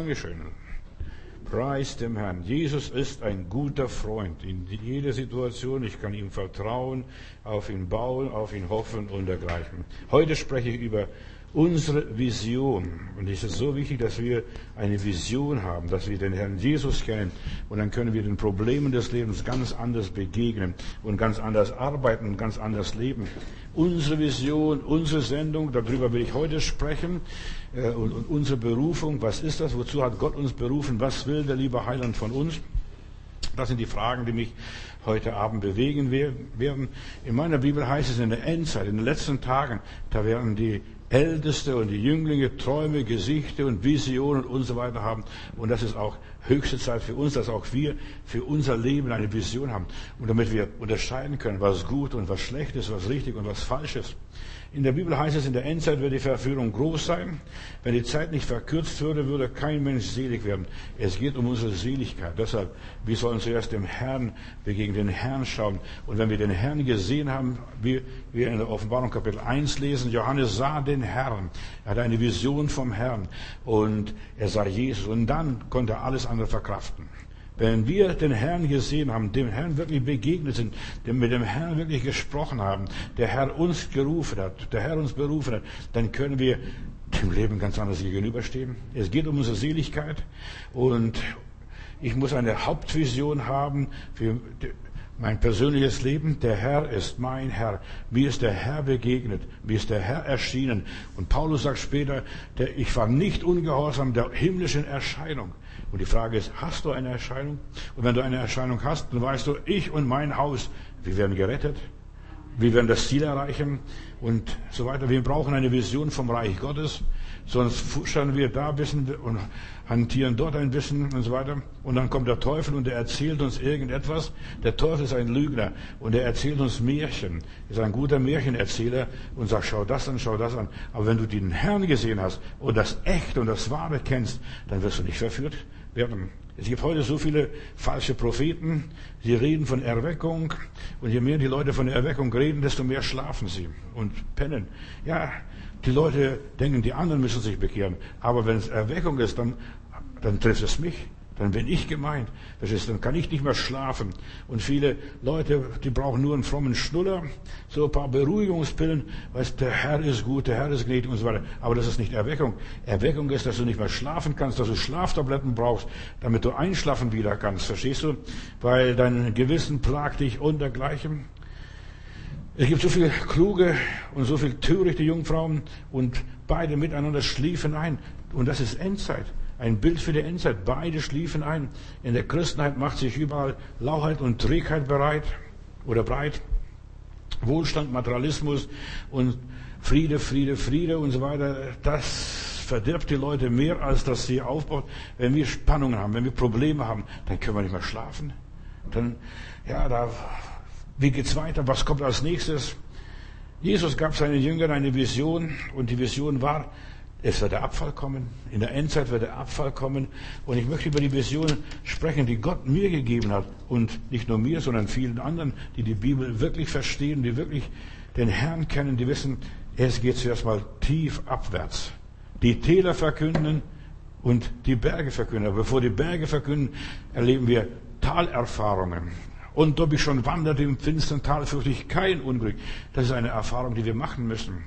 Dankeschön. Preis dem Herrn. Jesus ist ein guter Freund in jeder Situation. Ich kann ihm vertrauen, auf ihn bauen, auf ihn hoffen und dergleichen. Heute spreche ich über unsere Vision. Und es ist so wichtig, dass wir eine Vision haben, dass wir den Herrn Jesus kennen. Und dann können wir den Problemen des Lebens ganz anders begegnen und ganz anders arbeiten und ganz anders leben. Unsere Vision, unsere Sendung, darüber will ich heute sprechen. Äh, und, unsere Berufung, was ist das? Wozu hat Gott uns berufen? Was will der liebe Heiland von uns? Das sind die Fragen, die mich heute Abend bewegen werden. In meiner Bibel heißt es in der Endzeit, in den letzten Tagen, da werden die Älteste und die Jünglinge Träume, Gesichter und Visionen und so weiter haben. Und das ist auch höchste Zeit für uns, dass auch wir für unser Leben eine Vision haben. Und damit wir unterscheiden können, was gut und was schlecht ist, was richtig und was falsch ist. In der Bibel heißt es, in der Endzeit wird die Verführung groß sein. Wenn die Zeit nicht verkürzt würde, würde kein Mensch selig werden. Es geht um unsere Seligkeit. Deshalb, wir sollen zuerst dem Herrn begegnen, den Herrn schauen. Und wenn wir den Herrn gesehen haben, wie wir in der Offenbarung Kapitel 1 lesen, Johannes sah den Herrn. Er hatte eine Vision vom Herrn. Und er sah Jesus. Und dann konnte er alles andere verkraften. Wenn wir den Herrn gesehen haben, dem Herrn wirklich begegnet sind, mit dem Herrn wirklich gesprochen haben, der Herr uns gerufen hat, der Herr uns berufen hat, dann können wir dem Leben ganz anders gegenüberstehen. Es geht um unsere Seligkeit und ich muss eine Hauptvision haben für mein persönliches Leben. Der Herr ist mein Herr. Mir ist der Herr begegnet. Mir ist der Herr erschienen. Und Paulus sagt später, ich war nicht ungehorsam der himmlischen Erscheinung. Und die Frage ist, hast du eine Erscheinung? Und wenn du eine Erscheinung hast, dann weißt du, ich und mein Haus, wir werden gerettet. Wir werden das Ziel erreichen und so weiter. Wir brauchen eine Vision vom Reich Gottes. Sonst fuschern wir da ein und hantieren dort ein bisschen und so weiter. Und dann kommt der Teufel und er erzählt uns irgendetwas. Der Teufel ist ein Lügner und er erzählt uns Märchen. Ist ein guter Märchenerzähler und sagt, schau das an, schau das an. Aber wenn du den Herrn gesehen hast und das Echte und das Wahre kennst, dann wirst du nicht verführt werden. Es gibt heute so viele falsche Propheten, die reden von Erweckung. Und je mehr die Leute von Erweckung reden, desto mehr schlafen sie und pennen. Ja, die Leute denken, die anderen müssen sich bekehren. Aber wenn es Erweckung ist, dann, dann trifft es mich. Dann bin ich gemeint. Das ist, dann kann ich nicht mehr schlafen. Und viele Leute, die brauchen nur einen frommen Schnuller, so ein paar Beruhigungspillen, weißt, der Herr ist gut, der Herr ist gnädig und so weiter. Aber das ist nicht Erweckung. Erweckung ist, dass du nicht mehr schlafen kannst, dass du Schlaftabletten brauchst, damit du einschlafen wieder kannst. Verstehst du? Weil dein Gewissen plagt dich und dergleichen. Es gibt so viele kluge und so viele törichte Jungfrauen und beide miteinander schliefen ein. Und das ist Endzeit. Ein Bild für die Endzeit. Beide schliefen ein. In der Christenheit macht sich überall Lauheit und Trägheit bereit oder breit. Wohlstand, Materialismus und Friede, Friede, Friede und so weiter. Das verdirbt die Leute mehr, als dass sie aufbaut. Wenn wir Spannungen haben, wenn wir Probleme haben, dann können wir nicht mehr schlafen. Dann, ja, da, wie geht's weiter? Was kommt als nächstes? Jesus gab seinen Jüngern eine Vision und die Vision war, es wird der Abfall kommen. In der Endzeit wird der Abfall kommen. Und ich möchte über die Vision sprechen, die Gott mir gegeben hat. Und nicht nur mir, sondern vielen anderen, die die Bibel wirklich verstehen, die wirklich den Herrn kennen, die wissen, es geht zuerst mal tief abwärts. Die Täler verkünden und die Berge verkünden. Aber bevor die Berge verkünden, erleben wir Talerfahrungen. Und ob ich schon wanderte im finstern Tal, fürchte ich kein Unglück. Das ist eine Erfahrung, die wir machen müssen.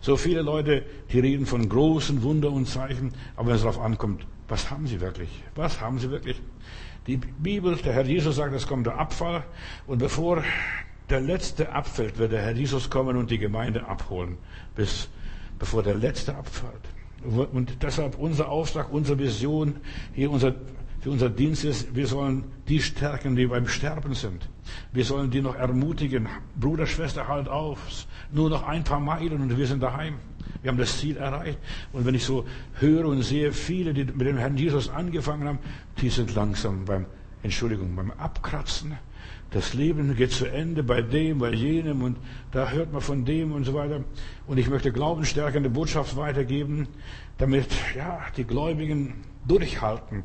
So viele Leute, die reden von großen Wunder und Zeichen, aber wenn es darauf ankommt, was haben sie wirklich? Was haben sie wirklich? Die Bibel, der Herr Jesus sagt, es kommt der Abfall und bevor der Letzte abfällt, wird der Herr Jesus kommen und die Gemeinde abholen, bis bevor der Letzte abfällt. Und deshalb unser Auftrag, unsere Vision, hier unser für unser Dienst ist, wir sollen die stärken, die beim Sterben sind. Wir sollen die noch ermutigen. Bruder, Schwester, halt auf. Nur noch ein paar Meilen und wir sind daheim. Wir haben das Ziel erreicht. Und wenn ich so höre und sehe, viele, die mit dem Herrn Jesus angefangen haben, die sind langsam beim, Entschuldigung, beim Abkratzen. Das Leben geht zu Ende bei dem, bei jenem und da hört man von dem und so weiter. Und ich möchte glaubensstärkende Botschaft weitergeben, damit, ja, die Gläubigen durchhalten.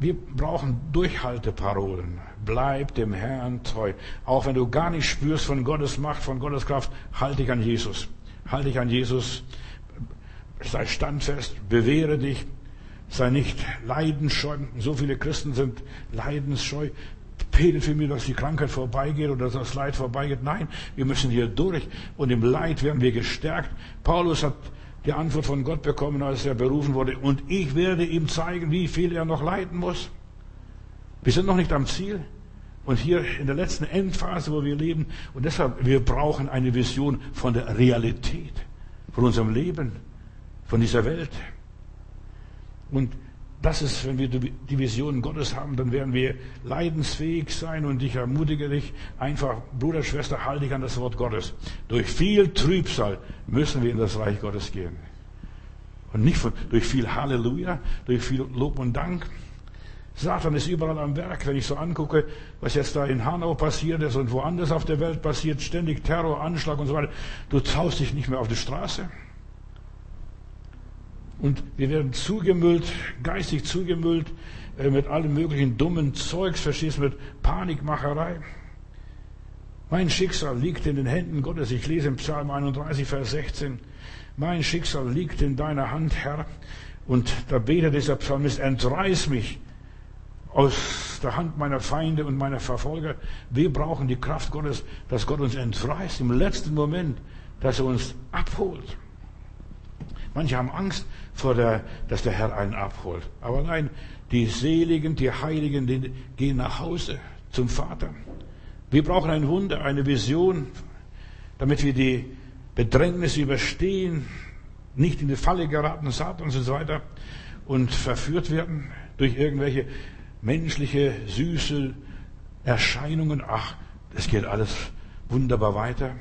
Wir brauchen Durchhalteparolen. Bleib dem Herrn treu. Auch wenn du gar nicht spürst von Gottes Macht, von Gottes Kraft, halte dich an Jesus. Halte dich an Jesus. Sei standfest. Bewähre dich. sei nicht leidensscheu. So viele Christen sind leidensscheu. Betet für mich, dass die Krankheit vorbeigeht oder dass das Leid vorbeigeht. Nein, wir müssen hier durch und im Leid werden wir gestärkt. Paulus hat die Antwort von Gott bekommen, als er berufen wurde. Und ich werde ihm zeigen, wie viel er noch leiden muss. Wir sind noch nicht am Ziel. Und hier in der letzten Endphase, wo wir leben. Und deshalb, wir brauchen eine Vision von der Realität, von unserem Leben, von dieser Welt. Und das ist, wenn wir die Vision Gottes haben, dann werden wir leidensfähig sein und ich ermutige dich einfach, Bruder, Schwester, halte dich an das Wort Gottes. Durch viel Trübsal müssen wir in das Reich Gottes gehen. Und nicht von, durch viel Halleluja, durch viel Lob und Dank. Satan ist überall am Werk. Wenn ich so angucke, was jetzt da in Hanau passiert ist und woanders auf der Welt passiert, ständig Terror, Anschlag und so weiter, du traust dich nicht mehr auf die Straße. Und wir werden zugemüllt, geistig zugemüllt äh, mit allem möglichen dummen Zeugs, verstehst du, mit Panikmacherei. Mein Schicksal liegt in den Händen Gottes. Ich lese im Psalm 31, Vers 16. Mein Schicksal liegt in deiner Hand, Herr. Und da betet dieser Psalmist, entreiß mich aus der Hand meiner Feinde und meiner Verfolger. Wir brauchen die Kraft Gottes, dass Gott uns entreißt im letzten Moment, dass er uns abholt. Manche haben Angst vor der, dass der Herr einen abholt. Aber nein, die Seligen, die Heiligen, die gehen nach Hause zum Vater. Wir brauchen ein Wunder, eine Vision, damit wir die Bedrängnis überstehen, nicht in die Falle geraten, Satans und so weiter, und verführt werden durch irgendwelche menschliche, süße Erscheinungen. Ach, es geht alles wunderbar weiter.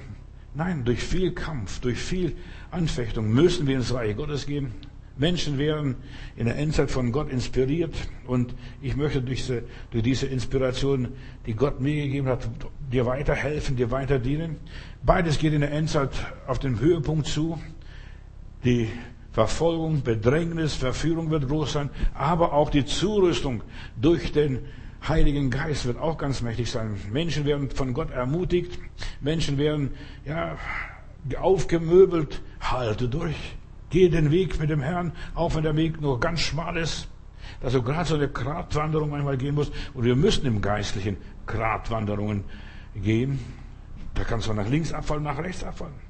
Nein, durch viel Kampf, durch viel Anfechtung müssen wir ins Reich Gottes gehen. Menschen werden in der Endzeit von Gott inspiriert und ich möchte durch diese, durch diese Inspiration, die Gott mir gegeben hat, dir weiterhelfen, dir weiter dienen. Beides geht in der Endzeit auf den Höhepunkt zu. Die Verfolgung, Bedrängnis, Verführung wird groß sein, aber auch die Zurüstung durch den Heiligen Geist wird auch ganz mächtig sein. Menschen werden von Gott ermutigt, Menschen werden ja aufgemöbelt, halte durch, geh den Weg mit dem Herrn, auch wenn der Weg nur ganz schmal ist, dass du gerade so eine Gratwanderung einmal gehen musst. Und wir müssen im Geistlichen Gratwanderungen gehen. Da kannst du nach links abfallen, nach rechts abfallen.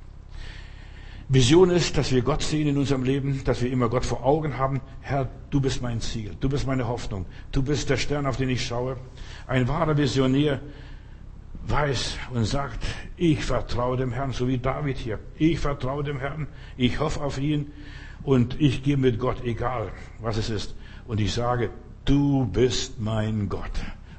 Vision ist, dass wir Gott sehen in unserem Leben, dass wir immer Gott vor Augen haben. Herr, du bist mein Ziel, du bist meine Hoffnung, du bist der Stern, auf den ich schaue. Ein wahrer Visionär weiß und sagt, ich vertraue dem Herrn, so wie David hier. Ich vertraue dem Herrn, ich hoffe auf ihn und ich gehe mit Gott, egal was es ist. Und ich sage, du bist mein Gott.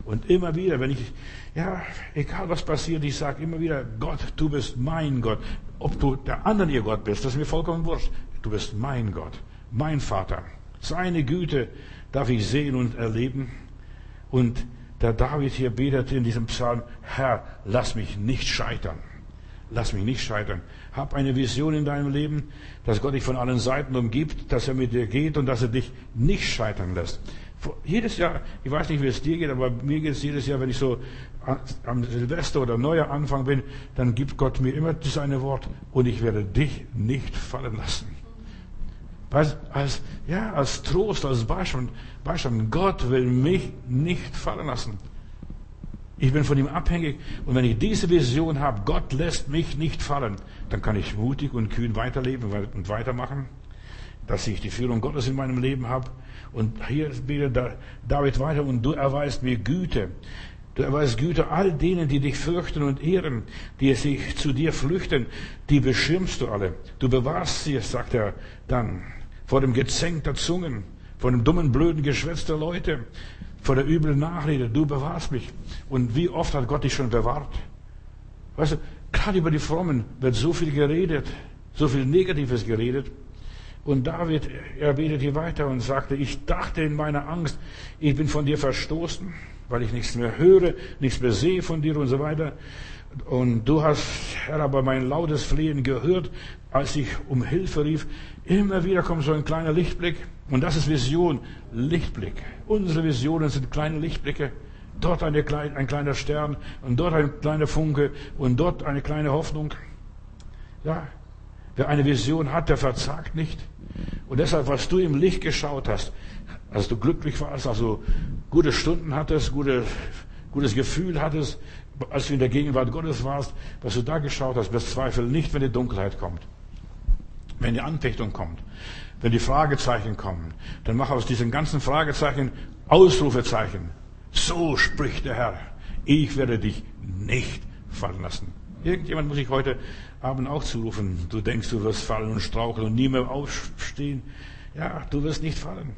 Und immer wieder, wenn ich, ja, egal was passiert, ich sage immer wieder, Gott, du bist mein Gott. Ob du der andere ihr Gott bist, das ist mir vollkommen wurscht. Du bist mein Gott, mein Vater. Seine Güte darf ich sehen und erleben. Und der David hier betet in diesem Psalm, Herr, lass mich nicht scheitern. Lass mich nicht scheitern. Hab eine Vision in deinem Leben, dass Gott dich von allen Seiten umgibt, dass er mit dir geht und dass er dich nicht scheitern lässt. Jedes Jahr, ich weiß nicht, wie es dir geht, aber mir geht es jedes Jahr, wenn ich so am Silvester oder Neujahr Anfang bin, dann gibt Gott mir immer das eine Wort und ich werde dich nicht fallen lassen. Als, als, ja, als Trost, als Beistand, Beistand. Gott will mich nicht fallen lassen. Ich bin von ihm abhängig. Und wenn ich diese Vision habe, Gott lässt mich nicht fallen, dann kann ich mutig und kühn weiterleben und weitermachen, dass ich die Führung Gottes in meinem Leben habe. Und hier betet David weiter und du erweist mir Güte. Du erweist Güte all denen, die dich fürchten und ehren, die sich zu dir flüchten, die beschirmst du alle. Du bewahrst sie, sagt er dann, vor dem Gezänk der Zungen, vor dem dummen, blöden Geschwätz der Leute, vor der üblen Nachrede. Du bewahrst mich. Und wie oft hat Gott dich schon bewahrt? Weißt du, gerade über die Frommen wird so viel geredet, so viel Negatives geredet. Und David, er hier weiter und sagte, ich dachte in meiner Angst, ich bin von dir verstoßen, weil ich nichts mehr höre, nichts mehr sehe von dir und so weiter. Und du hast, Herr, aber mein lautes Flehen gehört, als ich um Hilfe rief. Immer wieder kommt so ein kleiner Lichtblick. Und das ist Vision, Lichtblick. Unsere Visionen sind kleine Lichtblicke. Dort eine, ein kleiner Stern und dort ein kleiner Funke und dort eine kleine Hoffnung. Ja, wer eine Vision hat, der verzagt nicht. Und deshalb, was du im Licht geschaut hast, als du glücklich warst, also gute Stunden hattest, gute, gutes Gefühl hattest, als du in der Gegenwart Gottes warst, was du da geschaut hast, bezweifle nicht, wenn die Dunkelheit kommt. Wenn die Anfechtung kommt, wenn die Fragezeichen kommen, dann mach aus diesen ganzen Fragezeichen Ausrufezeichen. So spricht der Herr. Ich werde dich nicht fallen lassen. Irgendjemand muss ich heute Abend auch zurufen. Du denkst, du wirst fallen und straucheln und nie mehr aufstehen. Ja, du wirst nicht fallen.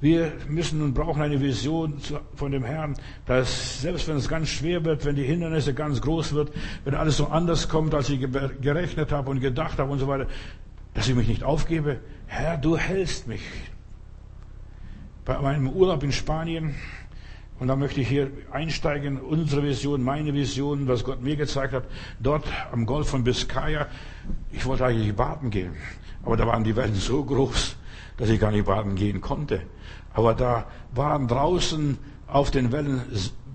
Wir müssen und brauchen eine Vision von dem Herrn, dass selbst wenn es ganz schwer wird, wenn die Hindernisse ganz groß wird, wenn alles so anders kommt, als ich gerechnet habe und gedacht habe und so weiter, dass ich mich nicht aufgebe. Herr, du hältst mich. Bei meinem Urlaub in Spanien, und da möchte ich hier einsteigen, unsere Vision, meine Vision, was Gott mir gezeigt hat, dort am Golf von Biscaya, ich wollte eigentlich baden gehen, aber da waren die Wellen so groß, dass ich gar nicht baden gehen konnte. Aber da waren draußen auf den Wellen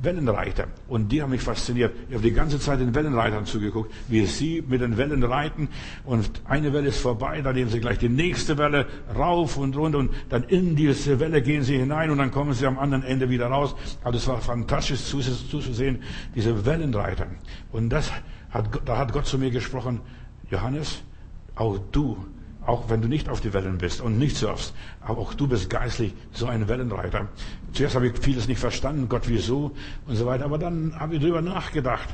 Wellenreiter. Und die haben mich fasziniert. Ich habe die ganze Zeit den Wellenreitern zugeguckt, wie sie mit den Wellen reiten. Und eine Welle ist vorbei, dann nehmen sie gleich die nächste Welle rauf und runter. Und dann in diese Welle gehen sie hinein und dann kommen sie am anderen Ende wieder raus. Aber das war fantastisch zuzusehen, diese Wellenreiter. Und das hat, da hat Gott zu mir gesprochen, Johannes, auch du auch wenn du nicht auf die Wellen bist und nicht surfst, aber auch du bist geistlich so ein Wellenreiter. Zuerst habe ich vieles nicht verstanden, Gott wieso und so weiter, aber dann habe ich drüber nachgedacht,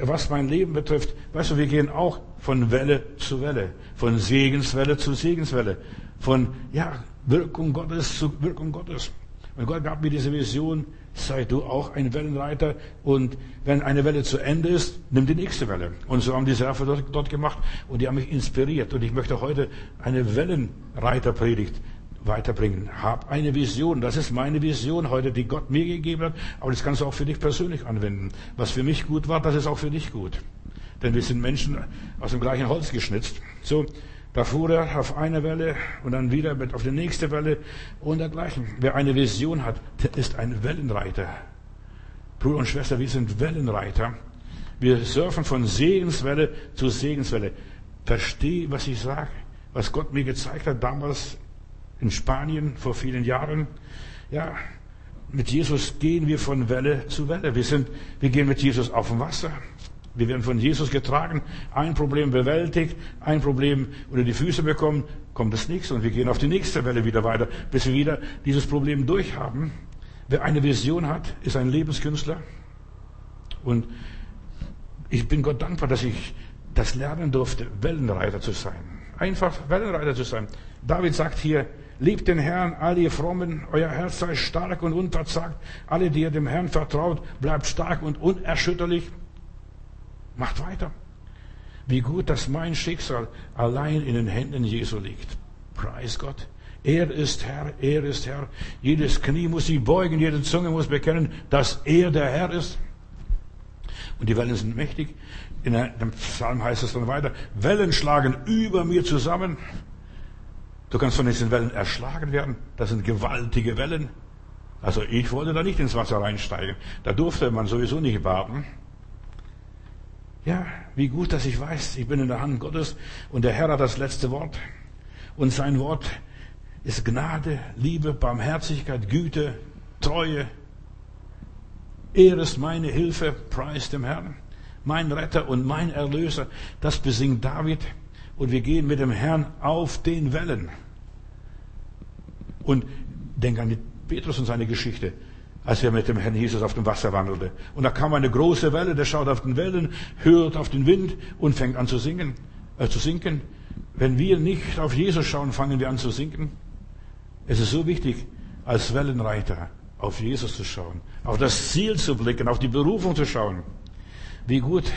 was mein Leben betrifft. Weißt du, wir gehen auch von Welle zu Welle, von Segenswelle zu Segenswelle, von ja, Wirkung Gottes zu Wirkung Gottes. Und Gott gab mir diese Vision, sei du auch ein Wellenreiter und wenn eine Welle zu Ende ist, nimm die nächste Welle. Und so haben die Server dort, dort gemacht und die haben mich inspiriert und ich möchte heute eine Wellenreiterpredigt weiterbringen. Hab eine Vision. Das ist meine Vision heute, die Gott mir gegeben hat. Aber das kannst du auch für dich persönlich anwenden. Was für mich gut war, das ist auch für dich gut. Denn wir sind Menschen aus dem gleichen Holz geschnitzt. So, da fuhr er auf eine Welle und dann wieder auf die nächste Welle und dergleichen. Wer eine Vision hat, der ist ein Wellenreiter. Bruder und Schwester, wir sind Wellenreiter. Wir surfen von Segenswelle zu Segenswelle. Versteh, was ich sage, was Gott mir gezeigt hat damals in Spanien vor vielen Jahren. Ja, mit Jesus gehen wir von Welle zu Welle. Wir sind, wir gehen mit Jesus auf dem Wasser. Wir werden von Jesus getragen, ein Problem bewältigt, ein Problem unter die Füße bekommen, kommt das nächste und wir gehen auf die nächste Welle wieder weiter, bis wir wieder dieses Problem durchhaben. Wer eine Vision hat, ist ein Lebenskünstler. Und ich bin Gott dankbar, dass ich das lernen durfte, Wellenreiter zu sein. Einfach Wellenreiter zu sein. David sagt hier, liebt den Herrn, alle ihr Frommen, euer Herz sei stark und unverzagt. Alle, die ihr dem Herrn vertraut, bleibt stark und unerschütterlich. Macht weiter. Wie gut, dass mein Schicksal allein in den Händen Jesu liegt. Preis Gott. Er ist Herr, er ist Herr. Jedes Knie muss sich beugen, jede Zunge muss bekennen, dass er der Herr ist. Und die Wellen sind mächtig. In dem Psalm heißt es dann weiter, Wellen schlagen über mir zusammen. Du kannst von diesen Wellen erschlagen werden. Das sind gewaltige Wellen. Also ich wollte da nicht ins Wasser reinsteigen. Da durfte man sowieso nicht baden. Ja, wie gut, dass ich weiß, ich bin in der Hand Gottes und der Herr hat das letzte Wort. Und sein Wort ist Gnade, Liebe, Barmherzigkeit, Güte, Treue. Er ist meine Hilfe, preis dem Herrn, mein Retter und mein Erlöser. Das besingt David. Und wir gehen mit dem Herrn auf den Wellen. Und denk an Petrus und seine Geschichte als er mit dem Herrn Jesus auf dem Wasser wandelte. Und da kam eine große Welle, der schaut auf den Wellen, hört auf den Wind und fängt an zu singen, äh, zu sinken. Wenn wir nicht auf Jesus schauen, fangen wir an zu sinken. Es ist so wichtig, als Wellenreiter auf Jesus zu schauen, auf das Ziel zu blicken, auf die Berufung zu schauen. Wie gut,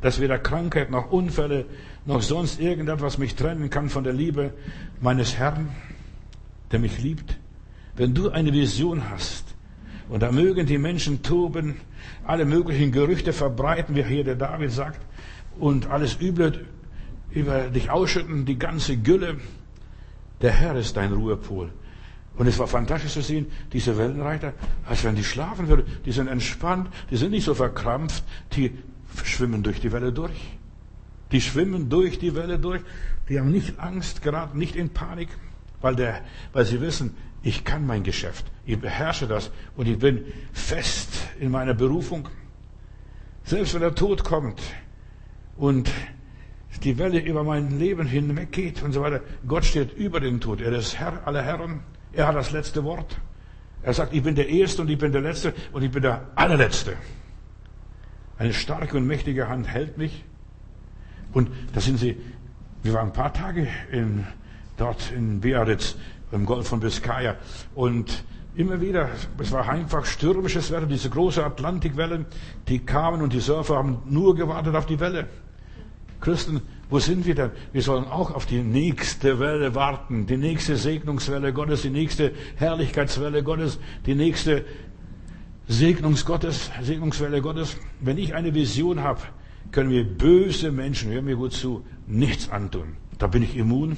dass weder Krankheit noch Unfälle noch sonst irgendetwas mich trennen kann von der Liebe meines Herrn, der mich liebt. Wenn du eine Vision hast, und da mögen die Menschen toben, alle möglichen Gerüchte verbreiten, wie hier der David sagt, und alles Üble über dich ausschütten, die ganze Gülle. Der Herr ist dein Ruhepol. Und es war fantastisch zu sehen, diese Wellenreiter, als wenn die schlafen würden, die sind entspannt, die sind nicht so verkrampft, die schwimmen durch die Welle durch. Die schwimmen durch die Welle durch, die haben nicht Angst, geraten nicht in Panik. Weil, der, weil sie wissen, ich kann mein Geschäft, ich beherrsche das und ich bin fest in meiner Berufung. Selbst wenn der Tod kommt und die Welle über mein Leben hinweggeht und so weiter, Gott steht über den Tod. Er ist Herr aller Herren. Er hat das letzte Wort. Er sagt, ich bin der Erste und ich bin der Letzte und ich bin der Allerletzte. Eine starke und mächtige Hand hält mich. Und da sind sie, wir waren ein paar Tage in, dort in Biarritz, im Golf von Biscaya. Und immer wieder, es war einfach stürmisches Wetter, diese große Atlantikwellen, die kamen und die Surfer haben nur gewartet auf die Welle. Christen, wo sind wir denn? Wir sollen auch auf die nächste Welle warten, die nächste Segnungswelle Gottes, die nächste Herrlichkeitswelle Gottes, die nächste Segnungs Gottes, Segnungswelle Gottes. Wenn ich eine Vision habe, können mir böse Menschen, hör mir gut zu, nichts antun. Da bin ich immun,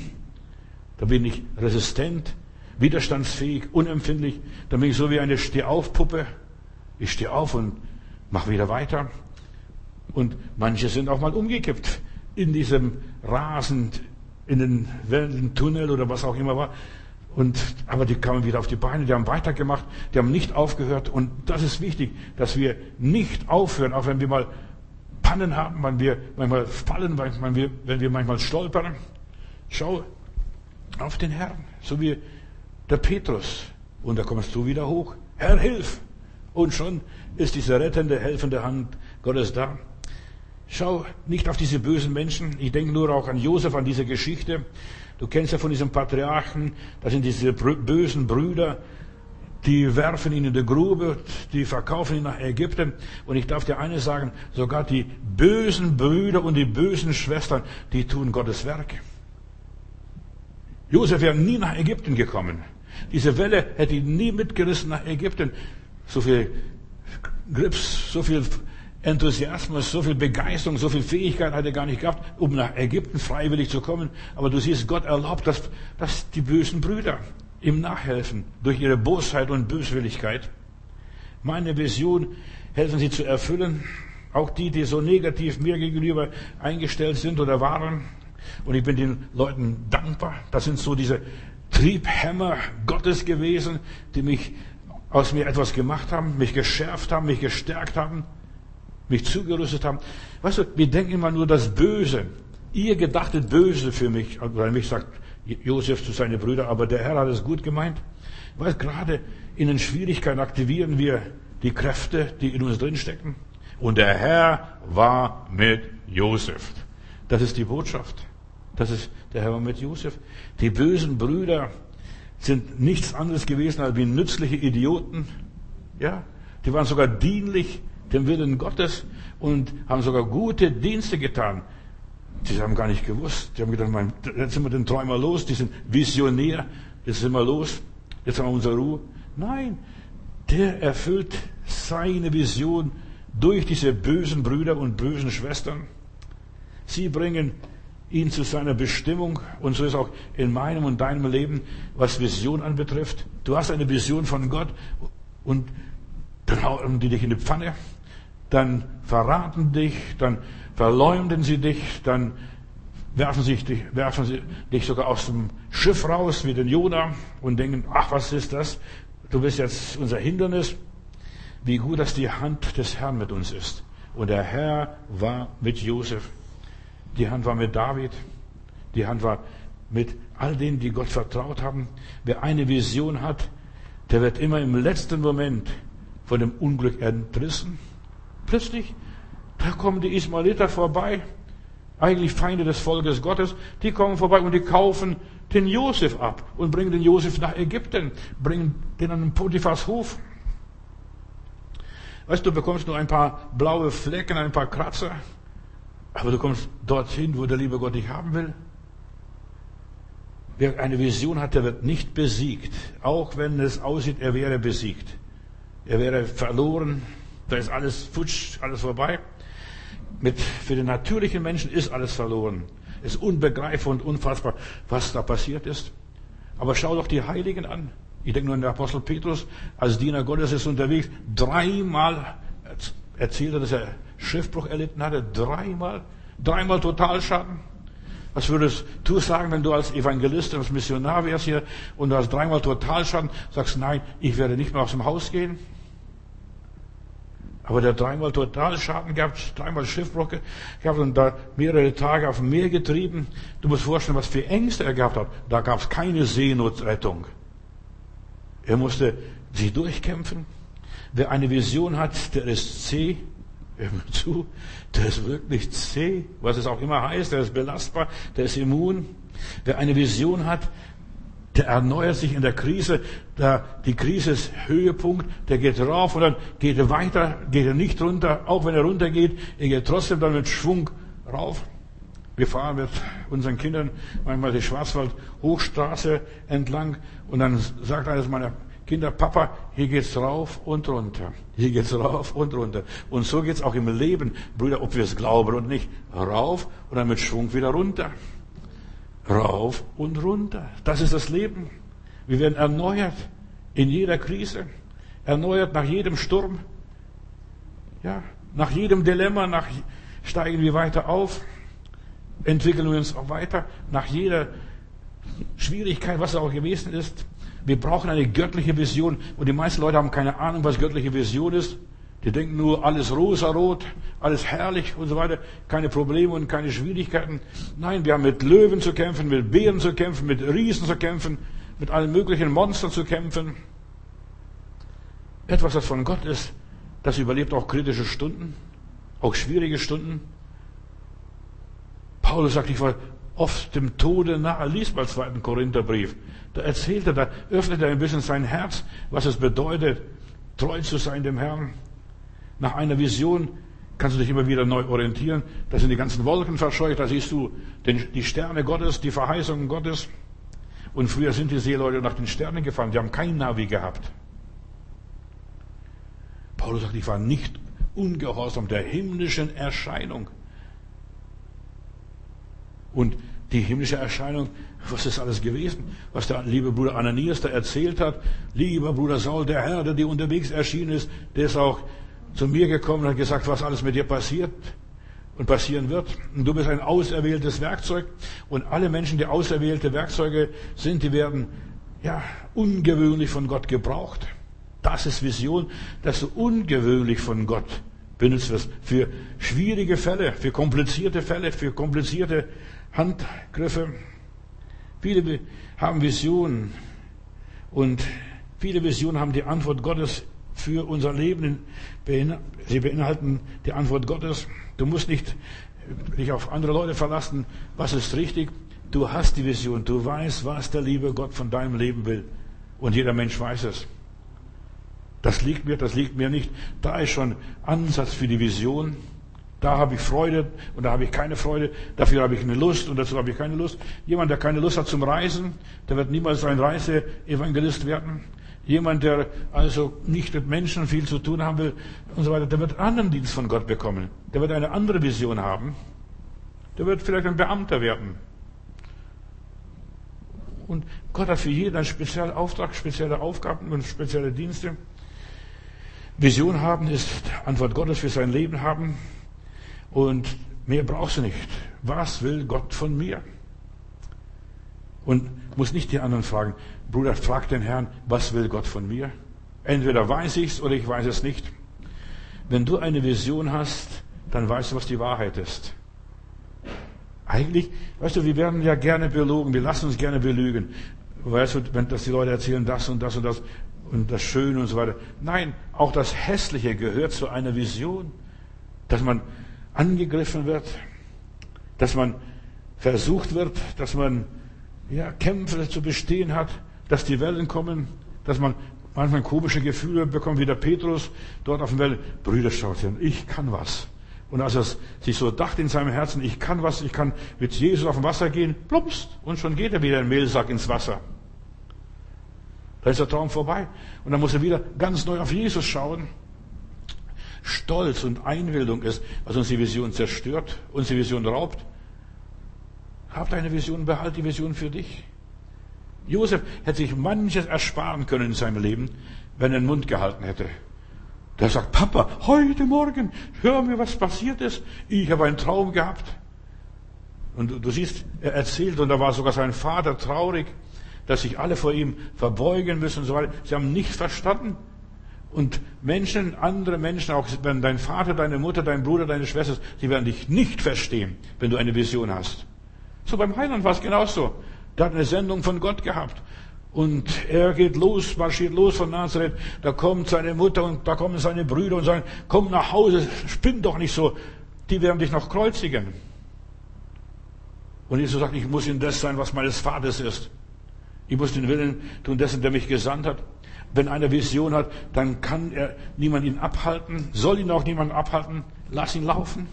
da bin ich resistent, widerstandsfähig, unempfindlich. Da bin ich so wie eine Stehaufpuppe. Ich stehe auf und mache wieder weiter. Und manche sind auch mal umgekippt in diesem rasend, in den Wellentunnel oder was auch immer war. Und, aber die kamen wieder auf die Beine, die haben weitergemacht, die haben nicht aufgehört. Und das ist wichtig, dass wir nicht aufhören, auch wenn wir mal Pannen haben, wenn wir manchmal fallen, wenn wir, wenn wir manchmal stolpern. Schau auf den Herrn, so wie der Petrus. Und da kommst du wieder hoch. Herr, hilf! Und schon ist diese rettende, helfende Hand Gottes da. Schau nicht auf diese bösen Menschen. Ich denke nur auch an Josef, an diese Geschichte. Du kennst ja von diesem Patriarchen, das sind diese bösen Brüder, die werfen ihn in die Grube, die verkaufen ihn nach Ägypten. Und ich darf dir eines sagen, sogar die bösen Brüder und die bösen Schwestern, die tun Gottes Werk. Josef wäre nie nach Ägypten gekommen. Diese Welle hätte ihn nie mitgerissen nach Ägypten. So viel Grips, so viel Enthusiasmus, so viel Begeisterung, so viel Fähigkeit hat er gar nicht gehabt, um nach Ägypten freiwillig zu kommen. Aber du siehst, Gott erlaubt, dass, dass die bösen Brüder ihm nachhelfen durch ihre Bosheit und Böswilligkeit. Meine Vision helfen sie zu erfüllen. Auch die, die so negativ mir gegenüber eingestellt sind oder waren. Und ich bin den Leuten dankbar. Das sind so diese Triebhämmer Gottes gewesen, die mich aus mir etwas gemacht haben, mich geschärft haben, mich gestärkt haben mich zugerüstet haben. Weißt du, wir denken immer nur das Böse. Ihr gedachtet Böse für mich, weil mich sagt Josef zu seinen Brüdern, aber der Herr hat es gut gemeint. Weil gerade in den Schwierigkeiten aktivieren wir die Kräfte, die in uns drinstecken. Und der Herr war mit Josef. Das ist die Botschaft. Das ist der Herr mit Josef. Die bösen Brüder sind nichts anderes gewesen als wie nützliche Idioten. Ja, die waren sogar dienlich dem Willen Gottes und haben sogar gute Dienste getan. Die haben gar nicht gewusst. Die haben gedacht, mein, jetzt sind wir den Träumer los, die sind visionär, jetzt sind wir los, jetzt haben wir unsere Ruhe. Nein, der erfüllt seine Vision durch diese bösen Brüder und bösen Schwestern. Sie bringen ihn zu seiner Bestimmung und so ist auch in meinem und deinem Leben, was Vision anbetrifft. Du hast eine Vision von Gott und dann hauen die dich in die Pfanne dann verraten dich, dann verleumden sie dich, dann werfen, sich, werfen sie dich sogar aus dem Schiff raus, wie den Jona, und denken, ach, was ist das? Du bist jetzt unser Hindernis. Wie gut, dass die Hand des Herrn mit uns ist. Und der Herr war mit Josef. Die Hand war mit David. Die Hand war mit all denen, die Gott vertraut haben. Wer eine Vision hat, der wird immer im letzten Moment von dem Unglück entrissen Plötzlich, da kommen die Ismaeliter vorbei, eigentlich Feinde des Volkes Gottes, die kommen vorbei und die kaufen den Josef ab und bringen den Josef nach Ägypten, bringen den an den Potiphas Hof. Weißt du, du bekommst nur ein paar blaue Flecken, ein paar Kratzer, aber du kommst dorthin, wo der liebe Gott dich haben will. Wer eine Vision hat, der wird nicht besiegt, auch wenn es aussieht, er wäre besiegt. Er wäre verloren, da ist alles futsch, alles vorbei. Mit, für den natürlichen Menschen ist alles verloren. Es ist unbegreifbar und unfassbar, was da passiert ist. Aber schau doch die Heiligen an. Ich denke nur an den Apostel Petrus, als Diener Gottes ist unterwegs. Dreimal erzählt er, dass er Schiffbruch erlitten hatte. Dreimal. Dreimal Totalschaden. Was würdest du sagen, wenn du als Evangelist, als Missionar wärst hier und du hast dreimal Totalschaden, sagst, nein, ich werde nicht mehr aus dem Haus gehen? Aber der dreimal Totalschaden gehabt, dreimal Schiffbruch gehabt und da mehrere Tage auf dem Meer getrieben. Du musst vorstellen, was für Ängste er gehabt hat. Da gab es keine Seenotrettung. Er musste sich durchkämpfen. Wer eine Vision hat, der ist zäh. Hör mir zu, der ist wirklich zäh, was es auch immer heißt, der ist belastbar, der ist immun. Wer eine Vision hat, der erneuert sich in der Krise. Da die Krise ist Höhepunkt, der geht rauf und dann geht er weiter, geht er nicht runter. Auch wenn er runtergeht, er geht trotzdem dann mit Schwung rauf. Wir fahren mit unseren Kindern manchmal die Schwarzwald-Hochstraße entlang und dann sagt eines meiner Kinder, Papa, hier geht's rauf und runter. Hier geht's rauf und runter. Und so geht's auch im Leben, Brüder, ob wir es glauben oder nicht. Rauf und dann mit Schwung wieder runter. Rauf und runter. Das ist das Leben. Wir werden erneuert in jeder Krise. Erneuert nach jedem Sturm. Ja, nach jedem Dilemma, nach, steigen wir weiter auf. Entwickeln wir uns auch weiter. Nach jeder Schwierigkeit, was auch gewesen ist. Wir brauchen eine göttliche Vision. Und die meisten Leute haben keine Ahnung, was göttliche Vision ist. Die denken nur, alles rosarot, alles herrlich und so weiter, keine Probleme und keine Schwierigkeiten. Nein, wir haben mit Löwen zu kämpfen, mit Bären zu kämpfen, mit Riesen zu kämpfen, mit allen möglichen Monstern zu kämpfen. Etwas, das von Gott ist, das überlebt auch kritische Stunden, auch schwierige Stunden. Paulus sagt, ich war oft dem Tode nahe. Lies mal zweiten Korintherbrief. Da erzählt er, da öffnet er ein bisschen sein Herz, was es bedeutet, treu zu sein dem Herrn. Nach einer Vision kannst du dich immer wieder neu orientieren. Da sind die ganzen Wolken verscheucht, da siehst du die Sterne Gottes, die Verheißungen Gottes. Und früher sind die Seeleute nach den Sternen gefahren, die haben kein Navi gehabt. Paulus sagt, ich war nicht ungehorsam der himmlischen Erscheinung. Und die himmlische Erscheinung, was ist alles gewesen? Was der liebe Bruder Ananias da erzählt hat. Lieber Bruder Saul, der Herr, der dir unterwegs erschienen ist, der ist auch zu mir gekommen und hat gesagt, was alles mit dir passiert und passieren wird. Und du bist ein auserwähltes Werkzeug. Und alle Menschen, die auserwählte Werkzeuge sind, die werden, ja, ungewöhnlich von Gott gebraucht. Das ist Vision, dass du ungewöhnlich von Gott benutzt wirst. Für schwierige Fälle, für komplizierte Fälle, für komplizierte Handgriffe. Viele haben Visionen und viele Visionen haben die Antwort Gottes für unser Leben. Sie beinhalten die Antwort Gottes. Du musst nicht dich auf andere Leute verlassen. Was ist richtig? Du hast die Vision. Du weißt, was der liebe Gott von deinem Leben will. Und jeder Mensch weiß es. Das liegt mir, das liegt mir nicht. Da ist schon Ansatz für die Vision. Da habe ich Freude und da habe ich keine Freude. Dafür habe ich eine Lust und dazu habe ich keine Lust. Jemand, der keine Lust hat zum Reisen, der wird niemals ein Reiseevangelist werden. Jemand, der also nicht mit Menschen viel zu tun haben will und so weiter, der wird anderen Dienst von Gott bekommen. Der wird eine andere Vision haben. Der wird vielleicht ein Beamter werden. Und Gott hat für jeden einen speziellen Auftrag, spezielle Aufgaben und spezielle Dienste. Vision haben ist Antwort Gottes für sein Leben haben. Und mehr brauchst du nicht. Was will Gott von mir? Und muss nicht die anderen fragen. Bruder, frag den Herrn, was will Gott von mir? Entweder weiß ich's oder ich weiß es nicht. Wenn du eine Vision hast, dann weißt du, was die Wahrheit ist. Eigentlich, weißt du, wir werden ja gerne belogen, wir lassen uns gerne belügen. Weißt du, wenn dass die Leute erzählen das und das und das und das Schöne und so weiter. Nein, auch das Hässliche gehört zu einer Vision, dass man angegriffen wird, dass man versucht wird, dass man ja, Kämpfe zu bestehen hat, dass die Wellen kommen, dass man manchmal komische Gefühle bekommt, wie der Petrus dort auf dem Wellen. Brüder, schaut hin, ich kann was. Und als er sich so dachte in seinem Herzen, ich kann was, ich kann mit Jesus auf dem Wasser gehen, plumpst, und schon geht er wieder in Mehlsack ins Wasser. Da ist der Traum vorbei. Und dann muss er wieder ganz neu auf Jesus schauen. Stolz und Einbildung ist, was uns die Vision zerstört, uns die Vision raubt. Hab deine Vision, behalt die Vision für dich. Josef hätte sich manches ersparen können in seinem Leben, wenn er den Mund gehalten hätte. Der sagt, Papa, heute Morgen, hör mir, was passiert ist. Ich habe einen Traum gehabt. Und du siehst, er erzählt, und da war sogar sein Vater traurig, dass sich alle vor ihm verbeugen müssen und so weiter. Sie haben nichts verstanden. Und Menschen, andere Menschen, auch wenn dein Vater, deine Mutter, dein Bruder, deine Schwester, sie werden dich nicht verstehen, wenn du eine Vision hast. So beim Heiland war es genauso. Der hat eine Sendung von Gott gehabt. Und er geht los, marschiert los von Nazareth. Da kommt seine Mutter und da kommen seine Brüder und sagen, komm nach Hause, spinn doch nicht so. Die werden dich noch kreuzigen. Und Jesus sagt, ich muss in das sein, was meines Vaters ist. Ich muss den Willen tun dessen, der mich gesandt hat. Wenn einer Vision hat, dann kann er niemand ihn abhalten, soll ihn auch niemand abhalten. Lass ihn laufen.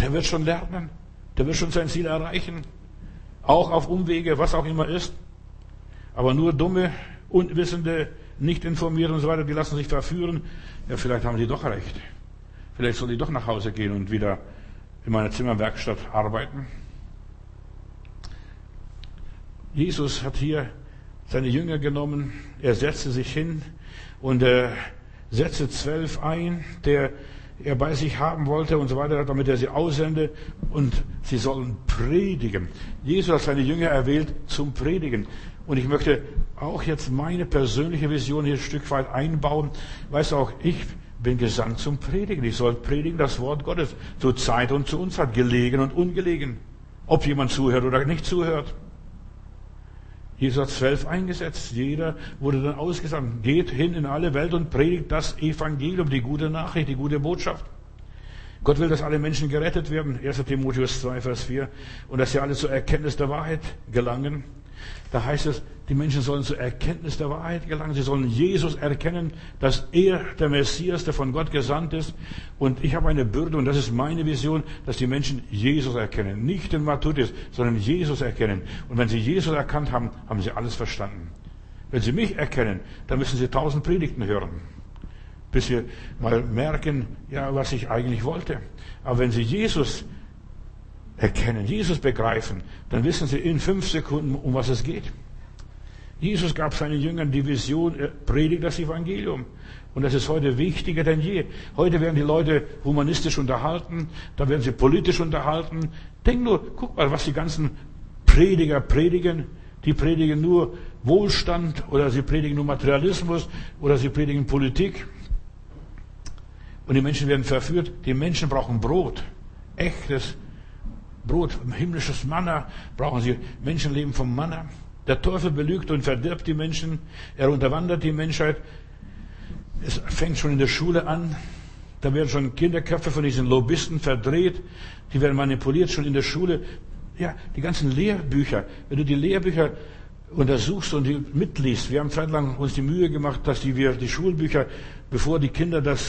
Der wird schon lernen. Der wird schon sein Ziel erreichen. Auch auf Umwege, was auch immer ist. Aber nur dumme, unwissende, nicht informierte und so weiter, die lassen sich verführen. Ja, vielleicht haben die doch recht. Vielleicht soll ich doch nach Hause gehen und wieder in meiner Zimmerwerkstatt arbeiten. Jesus hat hier seine Jünger genommen, er setzte sich hin und er setzte zwölf ein, der er bei sich haben wollte und so weiter, damit er sie aussende und sie sollen predigen. Jesus hat seine Jünger erwählt zum Predigen. Und ich möchte auch jetzt meine persönliche Vision hier ein Stück weit einbauen. Weißt du auch, ich bin gesandt zum Predigen. Ich soll predigen das Wort Gottes zur Zeit und zu Unzeit, gelegen und ungelegen. Ob jemand zuhört oder nicht zuhört. Jesus hat zwölf eingesetzt. Jeder wurde dann ausgesandt. Geht hin in alle Welt und predigt das Evangelium, die gute Nachricht, die gute Botschaft. Gott will, dass alle Menschen gerettet werden. 1. Timotheus 2, Vers 4. Und dass sie alle zur Erkenntnis der Wahrheit gelangen. Da heißt es, die Menschen sollen zur Erkenntnis der Wahrheit gelangen. Sie sollen Jesus erkennen, dass er der Messias, der von Gott gesandt ist. Und ich habe eine Bürde, und das ist meine Vision, dass die Menschen Jesus erkennen. Nicht den Matthäus, sondern Jesus erkennen. Und wenn sie Jesus erkannt haben, haben sie alles verstanden. Wenn sie mich erkennen, dann müssen sie tausend Predigten hören. Bis sie mal merken, ja, was ich eigentlich wollte. Aber wenn sie Jesus erkennen, Jesus begreifen, dann wissen sie in fünf Sekunden, um was es geht. Jesus gab seinen Jüngern die Vision, er predigt das Evangelium. Und das ist heute wichtiger denn je. Heute werden die Leute humanistisch unterhalten, da werden sie politisch unterhalten. Denk nur, guck mal, was die ganzen Prediger predigen. Die predigen nur Wohlstand oder sie predigen nur Materialismus oder sie predigen Politik. Und die Menschen werden verführt. Die Menschen brauchen Brot. Echtes Brot, himmlisches Manna brauchen sie. Menschen leben vom Manna. Der Teufel belügt und verdirbt die Menschen. Er unterwandert die Menschheit. Es fängt schon in der Schule an. Da werden schon Kinderköpfe von diesen Lobbyisten verdreht. Die werden manipuliert schon in der Schule. Ja, die ganzen Lehrbücher. Wenn du die Lehrbücher untersuchst und die mitliest. Wir haben zeitlang uns die Mühe gemacht, dass die, wir die Schulbücher, bevor die Kinder das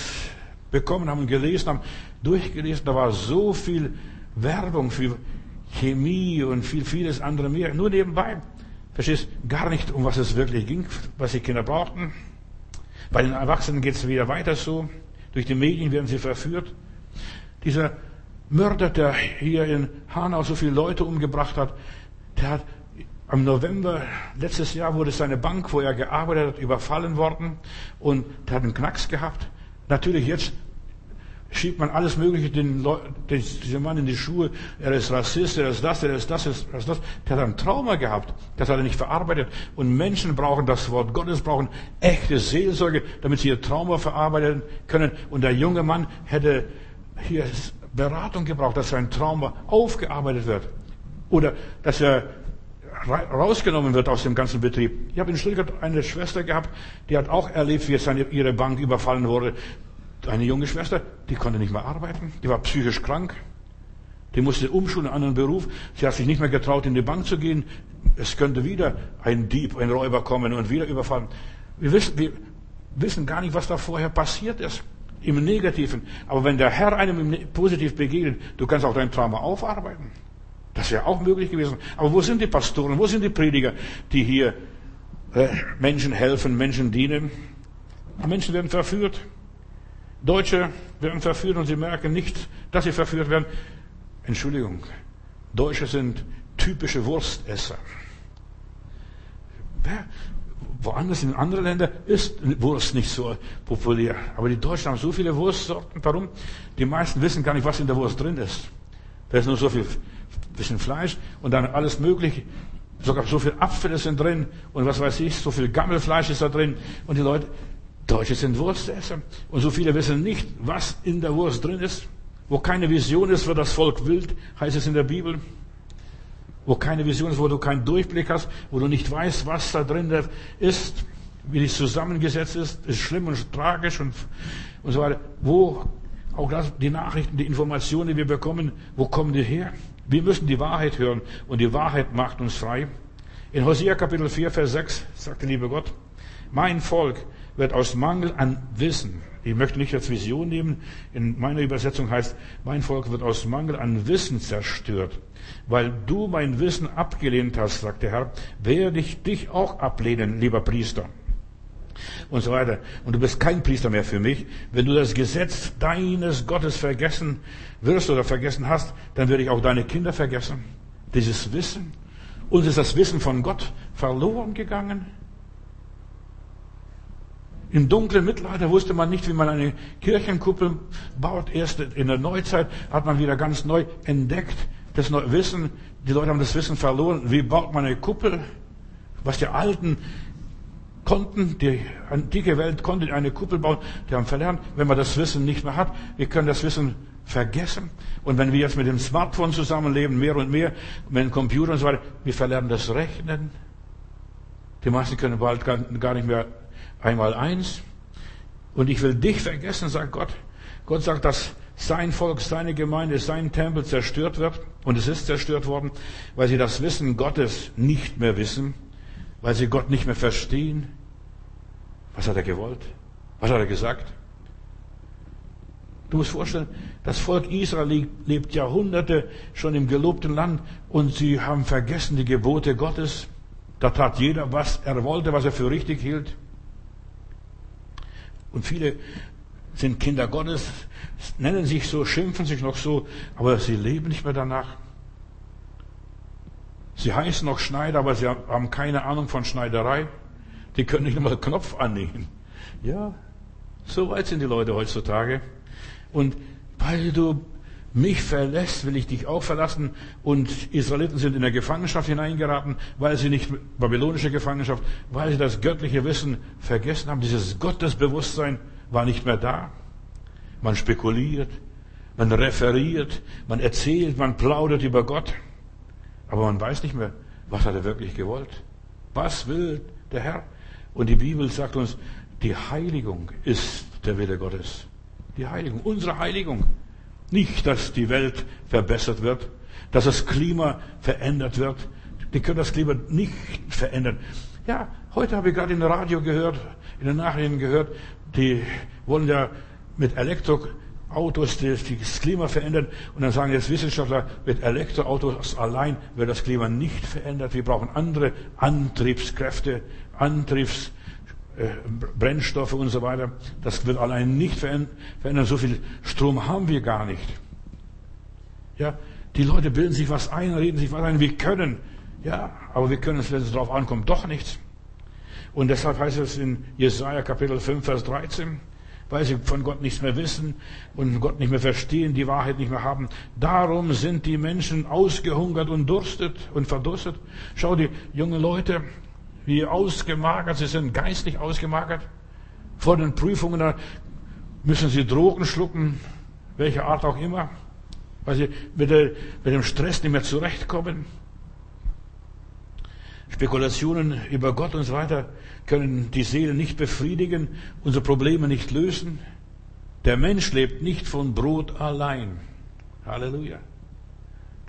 bekommen haben und gelesen haben, durchgelesen. Da war so viel Werbung für Chemie und viel, vieles andere mehr. Nur nebenbei. Verstehst gar nicht, um was es wirklich ging, was die Kinder brauchten. Bei den Erwachsenen geht es wieder weiter so. Durch die Medien werden sie verführt. Dieser Mörder, der hier in Hanau so viele Leute umgebracht hat, der hat am November letztes Jahr wurde seine Bank, wo er gearbeitet hat, überfallen worden und der hat einen Knacks gehabt. Natürlich jetzt schiebt man alles Mögliche den Leuten, diesem Mann in die Schuhe. Er ist Rassist, er ist das, er ist das, er ist das. Der hat ein Trauma gehabt. Das hat er nicht verarbeitet. Und Menschen brauchen das Wort Gottes, brauchen echte Seelsorge, damit sie ihr Trauma verarbeiten können. Und der junge Mann hätte hier Beratung gebraucht, dass sein Trauma aufgearbeitet wird. Oder dass er rausgenommen wird aus dem ganzen Betrieb. Ich habe in Stuttgart eine Schwester gehabt, die hat auch erlebt, wie seine, ihre Bank überfallen wurde. Eine junge Schwester, die konnte nicht mehr arbeiten, die war psychisch krank, die musste umschulen in einen anderen Beruf. Sie hat sich nicht mehr getraut, in die Bank zu gehen. Es könnte wieder ein Dieb, ein Räuber kommen und wieder überfallen. Wir wissen, wir wissen gar nicht, was da vorher passiert ist. Im Negativen. Aber wenn der Herr einem ne-, positiv begegnet, du kannst auch dein Trauma aufarbeiten. Das wäre auch möglich gewesen. Aber wo sind die Pastoren? Wo sind die Prediger, die hier äh, Menschen helfen, Menschen dienen? Die Menschen werden verführt. Deutsche werden verführt und sie merken nicht, dass sie verführt werden. Entschuldigung, Deutsche sind typische Wurstesser. Woanders in anderen Ländern ist Wurst nicht so populär. Aber die Deutschen haben so viele Wurstsorten. Warum? Die meisten wissen gar nicht, was in der Wurst drin ist. Da ist nur so viel bisschen Fleisch und dann alles Mögliche. Sogar so viel Apfel sind drin und was weiß ich, so viel Gammelfleisch ist da drin. Und die Leute, Deutsche sind Wurstesser. Und so viele wissen nicht, was in der Wurst drin ist. Wo keine Vision ist, wird das Volk wild, heißt es in der Bibel. Wo keine Vision ist, wo du keinen Durchblick hast, wo du nicht weißt, was da drin ist, wie es zusammengesetzt ist, ist schlimm und tragisch und, und so weiter. Wo auch das, die Nachrichten, die Informationen, die wir bekommen, wo kommen die her? Wir müssen die Wahrheit hören und die Wahrheit macht uns frei. In Hosea Kapitel 4, Vers 6 sagt der liebe Gott, mein Volk wird aus Mangel an Wissen, ich möchte nicht als Vision nehmen, in meiner Übersetzung heißt, mein Volk wird aus Mangel an Wissen zerstört. Weil du mein Wissen abgelehnt hast, sagt der Herr, werde ich dich auch ablehnen, lieber Priester. Und so weiter. Und du bist kein Priester mehr für mich. Wenn du das Gesetz deines Gottes vergessen wirst oder vergessen hast, dann werde ich auch deine Kinder vergessen. Dieses Wissen. Uns ist das Wissen von Gott verloren gegangen. Im dunklen Mittelalter wusste man nicht, wie man eine Kirchenkuppel baut. Erst in der Neuzeit hat man wieder ganz neu entdeckt, das Wissen. Die Leute haben das Wissen verloren. Wie baut man eine Kuppel? Was die Alten konnten, die antike Welt konnte eine Kuppel bauen, die haben verlernt. Wenn man das Wissen nicht mehr hat, wir können das Wissen vergessen. Und wenn wir jetzt mit dem Smartphone zusammenleben, mehr und mehr, mit dem Computer und so weiter, wir verlernen das Rechnen. Die meisten können bald gar nicht mehr einmal eins. Und ich will dich vergessen, sagt Gott. Gott sagt, dass sein Volk, seine Gemeinde, sein Tempel zerstört wird. Und es ist zerstört worden, weil sie das Wissen Gottes nicht mehr wissen, weil sie Gott nicht mehr verstehen. Was hat er gewollt? Was hat er gesagt? Du musst vorstellen, das Volk Israel lebt Jahrhunderte schon im gelobten Land und sie haben vergessen die Gebote Gottes. Da tat jeder, was er wollte, was er für richtig hielt. Und viele sind Kinder Gottes, nennen sich so, schimpfen sich noch so, aber sie leben nicht mehr danach. Sie heißen noch Schneider, aber sie haben keine Ahnung von Schneiderei. Die können nicht einmal Knopf annähen. Ja, so weit sind die Leute heutzutage. Und weil du mich verlässt, will ich dich auch verlassen. Und Israeliten sind in der Gefangenschaft hineingeraten, weil sie nicht babylonische Gefangenschaft, weil sie das göttliche Wissen vergessen haben. Dieses Gottesbewusstsein war nicht mehr da. Man spekuliert, man referiert, man erzählt, man plaudert über Gott. Aber man weiß nicht mehr, was hat er wirklich gewollt. Was will der Herr? Und die Bibel sagt uns, die Heiligung ist der Wille Gottes. Die Heiligung, unsere Heiligung. Nicht, dass die Welt verbessert wird, dass das Klima verändert wird. Die können das Klima nicht verändern. Ja, heute habe ich gerade im Radio gehört, in den Nachrichten gehört, die wollen ja mit Elektroautos das Klima verändern. Und dann sagen jetzt Wissenschaftler, mit Elektroautos allein wird das Klima nicht verändert. Wir brauchen andere Antriebskräfte, Antriebs Brennstoffe und so weiter. Das wird allein nicht verändern. So viel Strom haben wir gar nicht. Ja, die Leute bilden sich was ein, reden sich was ein, wir können. Ja, aber wir können es, wenn es darauf ankommt, doch nichts. Und deshalb heißt es in Jesaja Kapitel 5, Vers 13, weil sie von Gott nichts mehr wissen und Gott nicht mehr verstehen, die Wahrheit nicht mehr haben. Darum sind die Menschen ausgehungert und durstet und verdurstet. Schau, die jungen Leute, wie ausgemagert, sie sind geistlich ausgemagert. Vor den Prüfungen müssen sie Drogen schlucken, welcher Art auch immer, weil sie mit, der, mit dem Stress nicht mehr zurechtkommen. Spekulationen über Gott und so weiter können die Seele nicht befriedigen, unsere Probleme nicht lösen. Der Mensch lebt nicht von Brot allein. Halleluja.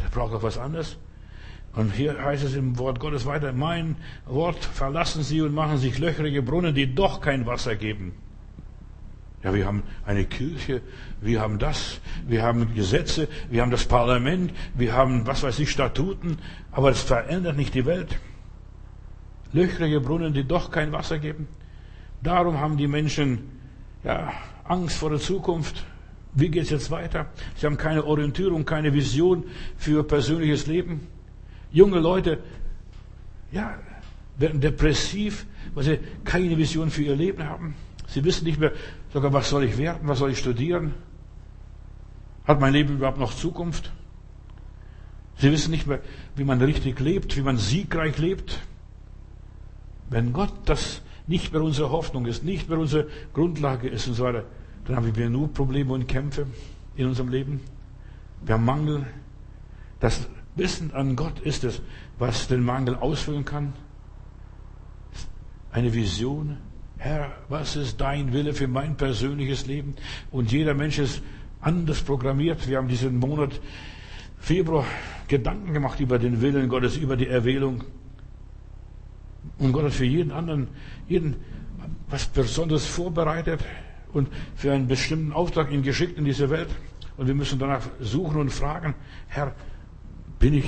Der braucht auch was anderes. Und hier heißt es im Wort Gottes weiter, mein Wort verlassen sie und machen sich löcherige Brunnen, die doch kein Wasser geben. Ja, wir haben eine Kirche, wir haben das, wir haben Gesetze, wir haben das Parlament, wir haben, was weiß ich, Statuten, aber es verändert nicht die Welt. Löcherige Brunnen, die doch kein Wasser geben. Darum haben die Menschen, ja, Angst vor der Zukunft. Wie geht's jetzt weiter? Sie haben keine Orientierung, keine Vision für persönliches Leben. Junge Leute, ja, werden depressiv, weil sie keine Vision für ihr Leben haben. Sie wissen nicht mehr sogar, was soll ich werden, was soll ich studieren? Hat mein Leben überhaupt noch Zukunft? Sie wissen nicht mehr, wie man richtig lebt, wie man siegreich lebt. Wenn Gott das nicht mehr unsere Hoffnung ist, nicht mehr unsere Grundlage ist und so weiter, dann haben wir nur Probleme und Kämpfe in unserem Leben. Wir haben Mangel. Das Wissen an Gott ist es, was den Mangel ausfüllen kann. Eine Vision. Herr, was ist dein Wille für mein persönliches Leben? Und jeder Mensch ist anders programmiert. Wir haben diesen Monat Februar Gedanken gemacht über den Willen Gottes, über die Erwählung. Und Gott hat für jeden anderen, jeden was Besonderes vorbereitet und für einen bestimmten Auftrag ihn geschickt in diese Welt. Und wir müssen danach suchen und fragen, Herr, bin ich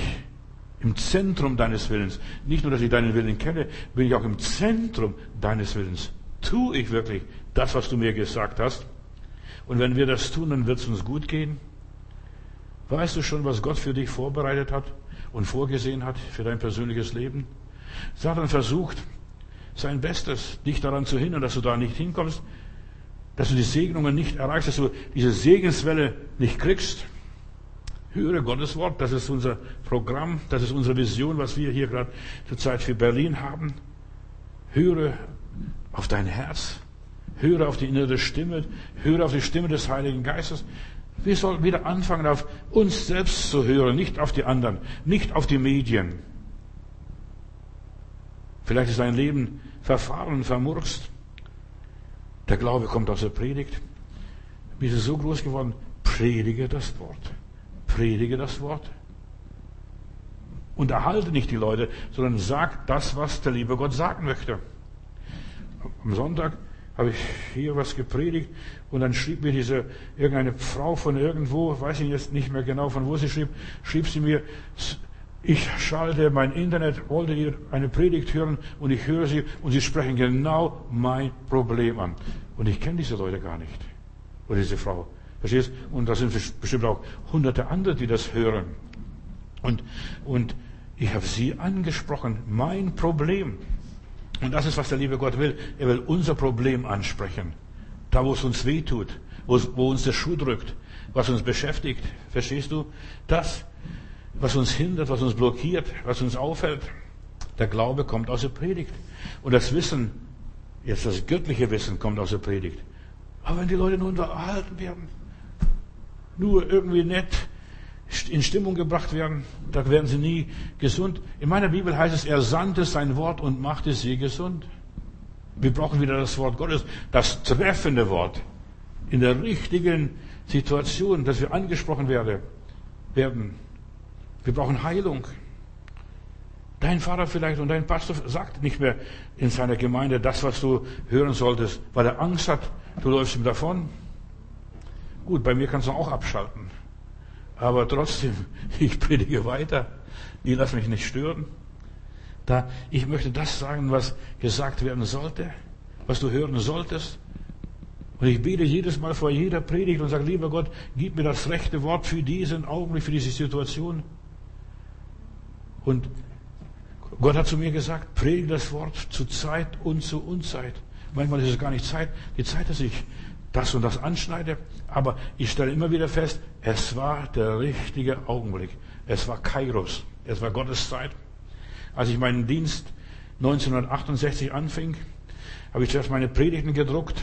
im Zentrum deines Willens? Nicht nur, dass ich deinen Willen kenne, bin ich auch im Zentrum deines Willens. Tue ich wirklich das, was du mir gesagt hast? Und wenn wir das tun, dann wird es uns gut gehen. Weißt du schon, was Gott für dich vorbereitet hat und vorgesehen hat für dein persönliches Leben? Satan versucht sein Bestes, dich daran zu hindern, dass du da nicht hinkommst, dass du die Segnungen nicht erreichst, dass du diese Segenswelle nicht kriegst. Höre Gottes Wort, das ist unser Programm, das ist unsere Vision, was wir hier gerade zurzeit für Berlin haben. Höre auf dein Herz, höre auf die innere Stimme, höre auf die Stimme des Heiligen Geistes. Wir sollen wieder anfangen, auf uns selbst zu hören, nicht auf die anderen, nicht auf die Medien. Vielleicht ist dein Leben verfahren, vermurkst. Der Glaube kommt aus der Predigt. Wie ist es so groß geworden? Predige das Wort. Predige das Wort. Unterhalte nicht die Leute, sondern sag das, was der liebe Gott sagen möchte. Am Sonntag habe ich hier was gepredigt und dann schrieb mir diese irgendeine Frau von irgendwo, weiß ich jetzt nicht mehr genau von wo sie schrieb, schrieb sie mir, ich schalte mein Internet, wollte ihr eine Predigt hören und ich höre sie und sie sprechen genau mein Problem an. Und ich kenne diese Leute gar nicht. Oder diese Frau. Verstehst? Und da sind bestimmt auch hunderte andere, die das hören. Und, und ich habe sie angesprochen. Mein Problem. Und das ist, was der liebe Gott will. Er will unser Problem ansprechen. Da, wo es uns weh tut, wo, wo uns der Schuh drückt, was uns beschäftigt. Verstehst du? Das, was uns hindert, was uns blockiert, was uns aufhält. Der Glaube kommt aus der Predigt. Und das Wissen, jetzt das göttliche Wissen kommt aus der Predigt. Aber wenn die Leute nur unterhalten werden, nur irgendwie nett in Stimmung gebracht werden, da werden sie nie gesund. In meiner Bibel heißt es, er sandte sein Wort und machte sie gesund. Wir brauchen wieder das Wort Gottes, das treffende Wort. In der richtigen Situation, dass wir angesprochen werden. Wir brauchen Heilung. Dein Vater vielleicht und dein Pastor sagt nicht mehr in seiner Gemeinde das, was du hören solltest, weil er Angst hat, du läufst ihm davon. Gut, bei mir kannst du auch abschalten. Aber trotzdem, ich predige weiter. Die lassen mich nicht stören. Da, ich möchte das sagen, was gesagt werden sollte, was du hören solltest. Und ich bete jedes Mal vor jeder Predigt und sage, lieber Gott, gib mir das rechte Wort für diesen Augenblick, für diese Situation. Und Gott hat zu mir gesagt, predige das Wort zu Zeit und zu Unzeit. Manchmal ist es gar nicht Zeit, die Zeit, dass ich das und das anschneide. Aber ich stelle immer wieder fest, es war der richtige Augenblick. Es war Kairos. Es war Gottes Zeit. Als ich meinen Dienst 1968 anfing, habe ich zuerst meine Predigten gedruckt,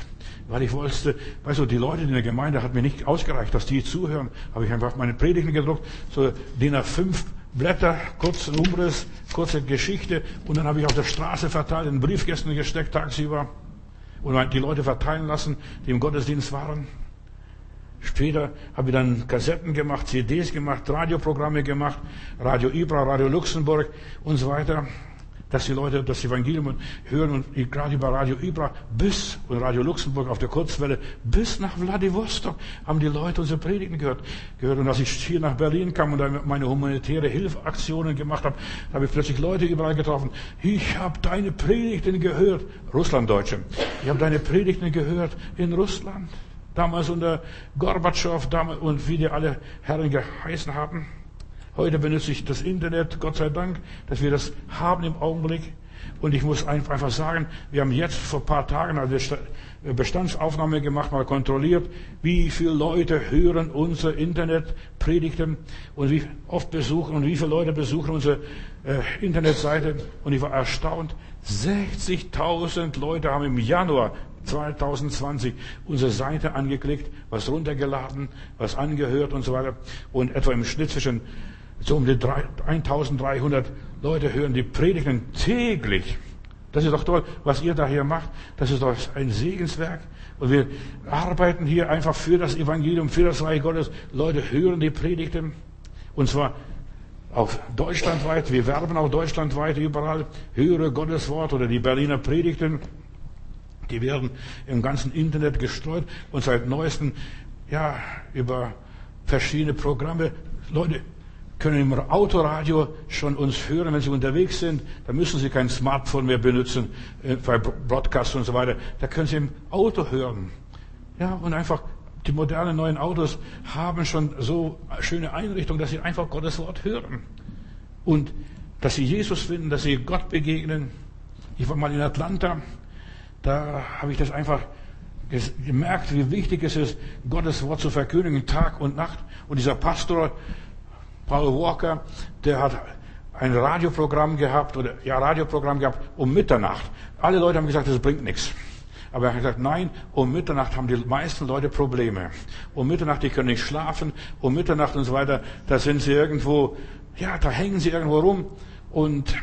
weil ich wollte, weißt du, die Leute in der Gemeinde hat mir nicht ausgereicht, dass die zuhören, habe ich einfach meine Predigten gedruckt, so DIN A5 Blätter, kurzen Umriss, kurze Geschichte und dann habe ich auf der Straße verteilt, in Briefkästen gesteckt tagsüber und die Leute verteilen lassen, die im Gottesdienst waren. Später habe ich dann Kassetten gemacht, CDs gemacht, Radioprogramme gemacht, Radio Ibra, Radio Luxemburg und so weiter dass die Leute das Evangelium hören und gerade über Radio Ibra bis und Radio Luxemburg auf der Kurzwelle bis nach Vladivostok haben die Leute unsere Predigten gehört. gehört. Und als ich hier nach Berlin kam und meine humanitäre Hilfaktionen gemacht habe, habe ich plötzlich Leute überall getroffen. Ich habe deine Predigten gehört. Russlanddeutsche. Ich habe deine Predigten gehört in Russland. Damals unter Gorbatschow damals, und wie die alle Herren geheißen haben. Heute benutze ich das Internet, Gott sei Dank, dass wir das haben im Augenblick. Und ich muss einfach sagen, wir haben jetzt vor ein paar Tagen eine Bestandsaufnahme gemacht, mal kontrolliert, wie viele Leute hören unsere Internetpredigten und wie oft besuchen und wie viele Leute besuchen unsere äh, Internetseite. Und ich war erstaunt, 60.000 Leute haben im Januar 2020 unsere Seite angeklickt, was runtergeladen, was angehört und so weiter. Und etwa im Schnitt zwischen so um die 1300 Leute hören die Predigten täglich. Das ist doch toll, was ihr da hier macht. Das ist doch ein Segenswerk. Und wir arbeiten hier einfach für das Evangelium, für das Reich Gottes. Leute hören die Predigten. Und zwar auch deutschlandweit. Wir werben auch deutschlandweit überall. Höre Gottes Wort oder die Berliner Predigten. Die werden im ganzen Internet gestreut und seit neuestem, ja, über verschiedene Programme. Leute können im Autoradio schon uns hören, wenn sie unterwegs sind. Da müssen sie kein Smartphone mehr benutzen, äh, bei Broadcast und so weiter. Da können sie im Auto hören. Ja, und einfach, die modernen neuen Autos haben schon so schöne Einrichtungen, dass sie einfach Gottes Wort hören. Und dass sie Jesus finden, dass sie Gott begegnen. Ich war mal in Atlanta da habe ich das einfach gemerkt, wie wichtig es ist, Gottes Wort zu verkündigen, Tag und Nacht. Und dieser Pastor, Paul Walker, der hat ein Radioprogramm gehabt, oder ja, Radioprogramm gehabt um Mitternacht. Alle Leute haben gesagt, das bringt nichts. Aber er hat gesagt, nein, um Mitternacht haben die meisten Leute Probleme. Um Mitternacht, die können nicht schlafen. Um Mitternacht und so weiter, da sind sie irgendwo, ja, da hängen sie irgendwo rum. Und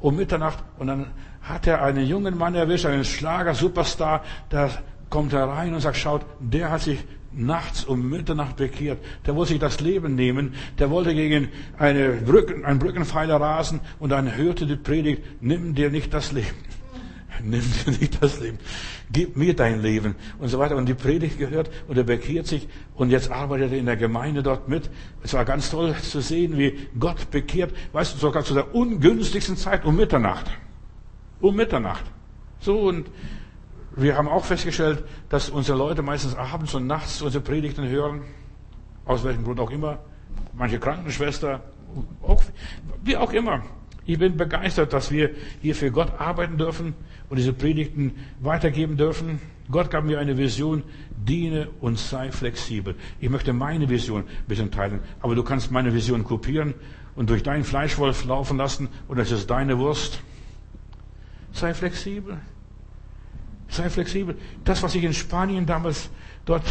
um Mitternacht, und dann hat er einen jungen Mann erwischt, einen Schlager-Superstar, da kommt er rein und sagt, schaut, der hat sich nachts um Mitternacht bekehrt. Der wollte sich das Leben nehmen. Der wollte gegen eine Brücken, einen Brückenpfeiler rasen und dann hörte die Predigt, nimm dir nicht das Leben. Nimm dir nicht das Leben. Gib mir dein Leben und so weiter. Und die Predigt gehört und er bekehrt sich und jetzt arbeitet er in der Gemeinde dort mit. Es war ganz toll zu sehen, wie Gott bekehrt. Weißt du, sogar zu der ungünstigsten Zeit um Mitternacht um Mitternacht. So, und wir haben auch festgestellt, dass unsere Leute meistens abends und nachts unsere Predigten hören, aus welchem Grund auch immer. Manche Krankenschwester, auch, wie auch immer. Ich bin begeistert, dass wir hier für Gott arbeiten dürfen und diese Predigten weitergeben dürfen. Gott gab mir eine Vision, diene und sei flexibel. Ich möchte meine Vision ein bisschen teilen, aber du kannst meine Vision kopieren und durch deinen Fleischwolf laufen lassen und das ist deine Wurst. Sei flexibel. Sei flexibel. Das, was ich in Spanien damals dort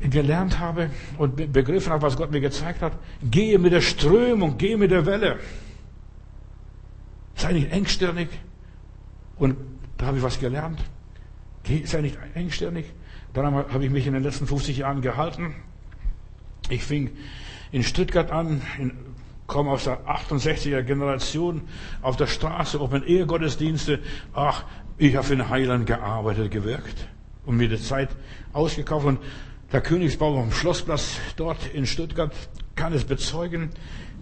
gelernt habe und begriffen habe, was Gott mir gezeigt hat, gehe mit der Strömung, gehe mit der Welle. Sei nicht engstirnig. Und da habe ich was gelernt. Sei nicht engstirnig. Daran habe ich mich in den letzten 50 Jahren gehalten. Ich fing in Stuttgart an, in komme aus der 68er Generation auf der Straße, Open Ehe Gottesdienste. Ach, ich habe den Heiland gearbeitet, gewirkt und mir die Zeit ausgekauft. Und der Königsbau am Schlossplatz dort in Stuttgart kann es bezeugen.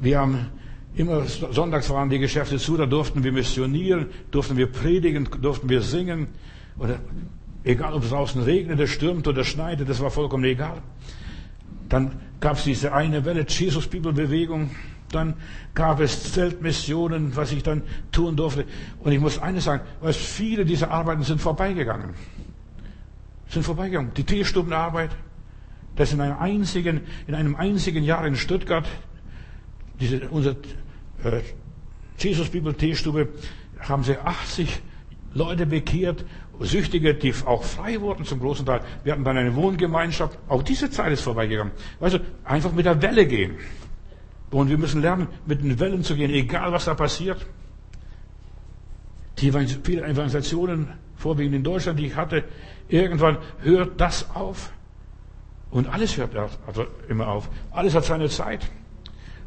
Wir haben immer sonntags waren die Geschäfte zu, da durften wir missionieren, durften wir predigen, durften wir singen. Oder egal, ob es draußen regnet, stürmt oder schneit, das war vollkommen egal. Dann gab es diese eine Welle, Jesus Bibelbewegung. Dann gab es Zeltmissionen, was ich dann tun durfte. Und ich muss eines sagen, weil viele dieser Arbeiten sind vorbeigegangen. Sind vorbeigegangen. Die Teestubenarbeit, das in einem einzigen, in einem einzigen Jahr in Stuttgart, diese, unsere äh, Jesus Bibel Teestube, haben sie 80 Leute bekehrt, Süchtige, die auch frei wurden zum großen Teil. Wir hatten dann eine Wohngemeinschaft. Auch diese Zeit ist vorbeigegangen. Du, einfach mit der Welle gehen. Und wir müssen lernen, mit den Wellen zu gehen, egal was da passiert. Die vielen Evangelisationen, vorwiegend in Deutschland, die ich hatte, irgendwann hört das auf. Und alles hört also immer auf. Alles hat seine Zeit.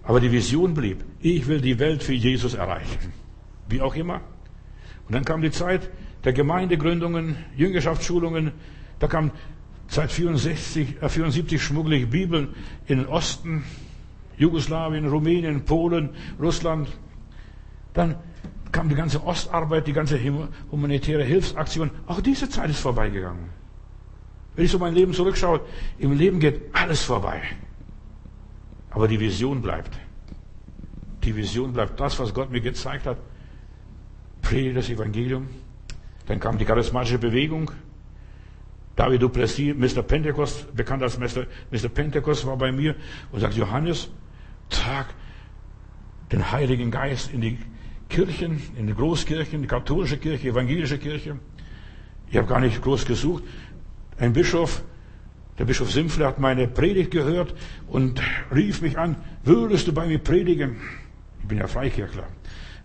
Aber die Vision blieb. Ich will die Welt für Jesus erreichen. Wie auch immer. Und dann kam die Zeit der Gemeindegründungen, Jüngerschaftsschulungen. Da kam seit 64, äh 74 schmuggle ich Bibeln in den Osten Jugoslawien, Rumänien, Polen, Russland. Dann kam die ganze Ostarbeit, die ganze humanitäre Hilfsaktion. Auch diese Zeit ist vorbeigegangen. Wenn ich so mein Leben zurückschaue, im Leben geht alles vorbei. Aber die Vision bleibt. Die Vision bleibt. Das, was Gott mir gezeigt hat, predige das Evangelium. Dann kam die charismatische Bewegung. David Duplessis, Mr. Pentecost, bekannt als Mr. Mr. Pentecost, war bei mir und sagt, Johannes, trag den Heiligen Geist in die Kirchen, in die Großkirchen, die katholische Kirche, evangelische Kirche. Ich habe gar nicht groß gesucht. Ein Bischof, der Bischof Simpfler hat meine Predigt gehört und rief mich an, würdest du bei mir predigen? Ich bin ja Freikirchler.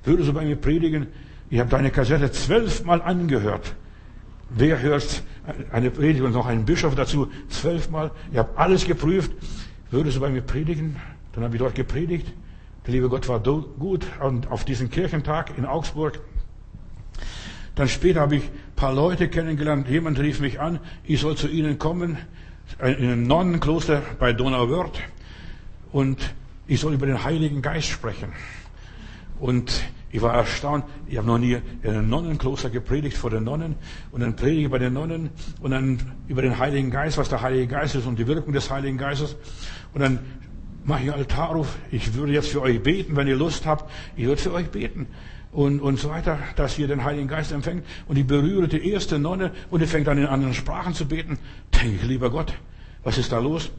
Würdest du bei mir predigen? Ich habe deine Kassette zwölfmal angehört. Wer hört eine Predigt und noch einen Bischof dazu zwölfmal? Ich habe alles geprüft. Würdest du bei mir predigen? Dann habe ich dort gepredigt. Der liebe Gott war gut und auf diesen Kirchentag in Augsburg. Dann später habe ich ein paar Leute kennengelernt. Jemand rief mich an, ich soll zu ihnen kommen, in ein Nonnenkloster bei Donauwörth. Und ich soll über den Heiligen Geist sprechen. Und ich war erstaunt, ich habe noch nie in einem Nonnenkloster gepredigt vor den Nonnen und dann predige ich bei den Nonnen und dann über den Heiligen Geist, was der Heilige Geist ist und die Wirkung des Heiligen Geistes. Und dann mache ich Altarruf, ich würde jetzt für euch beten, wenn ihr Lust habt, ich würde für euch beten. Und, und so weiter, dass ihr den Heiligen Geist empfängt. Und ich berühre die erste Nonne und die fängt an in anderen Sprachen zu beten. Denke ich, lieber Gott, was ist da los?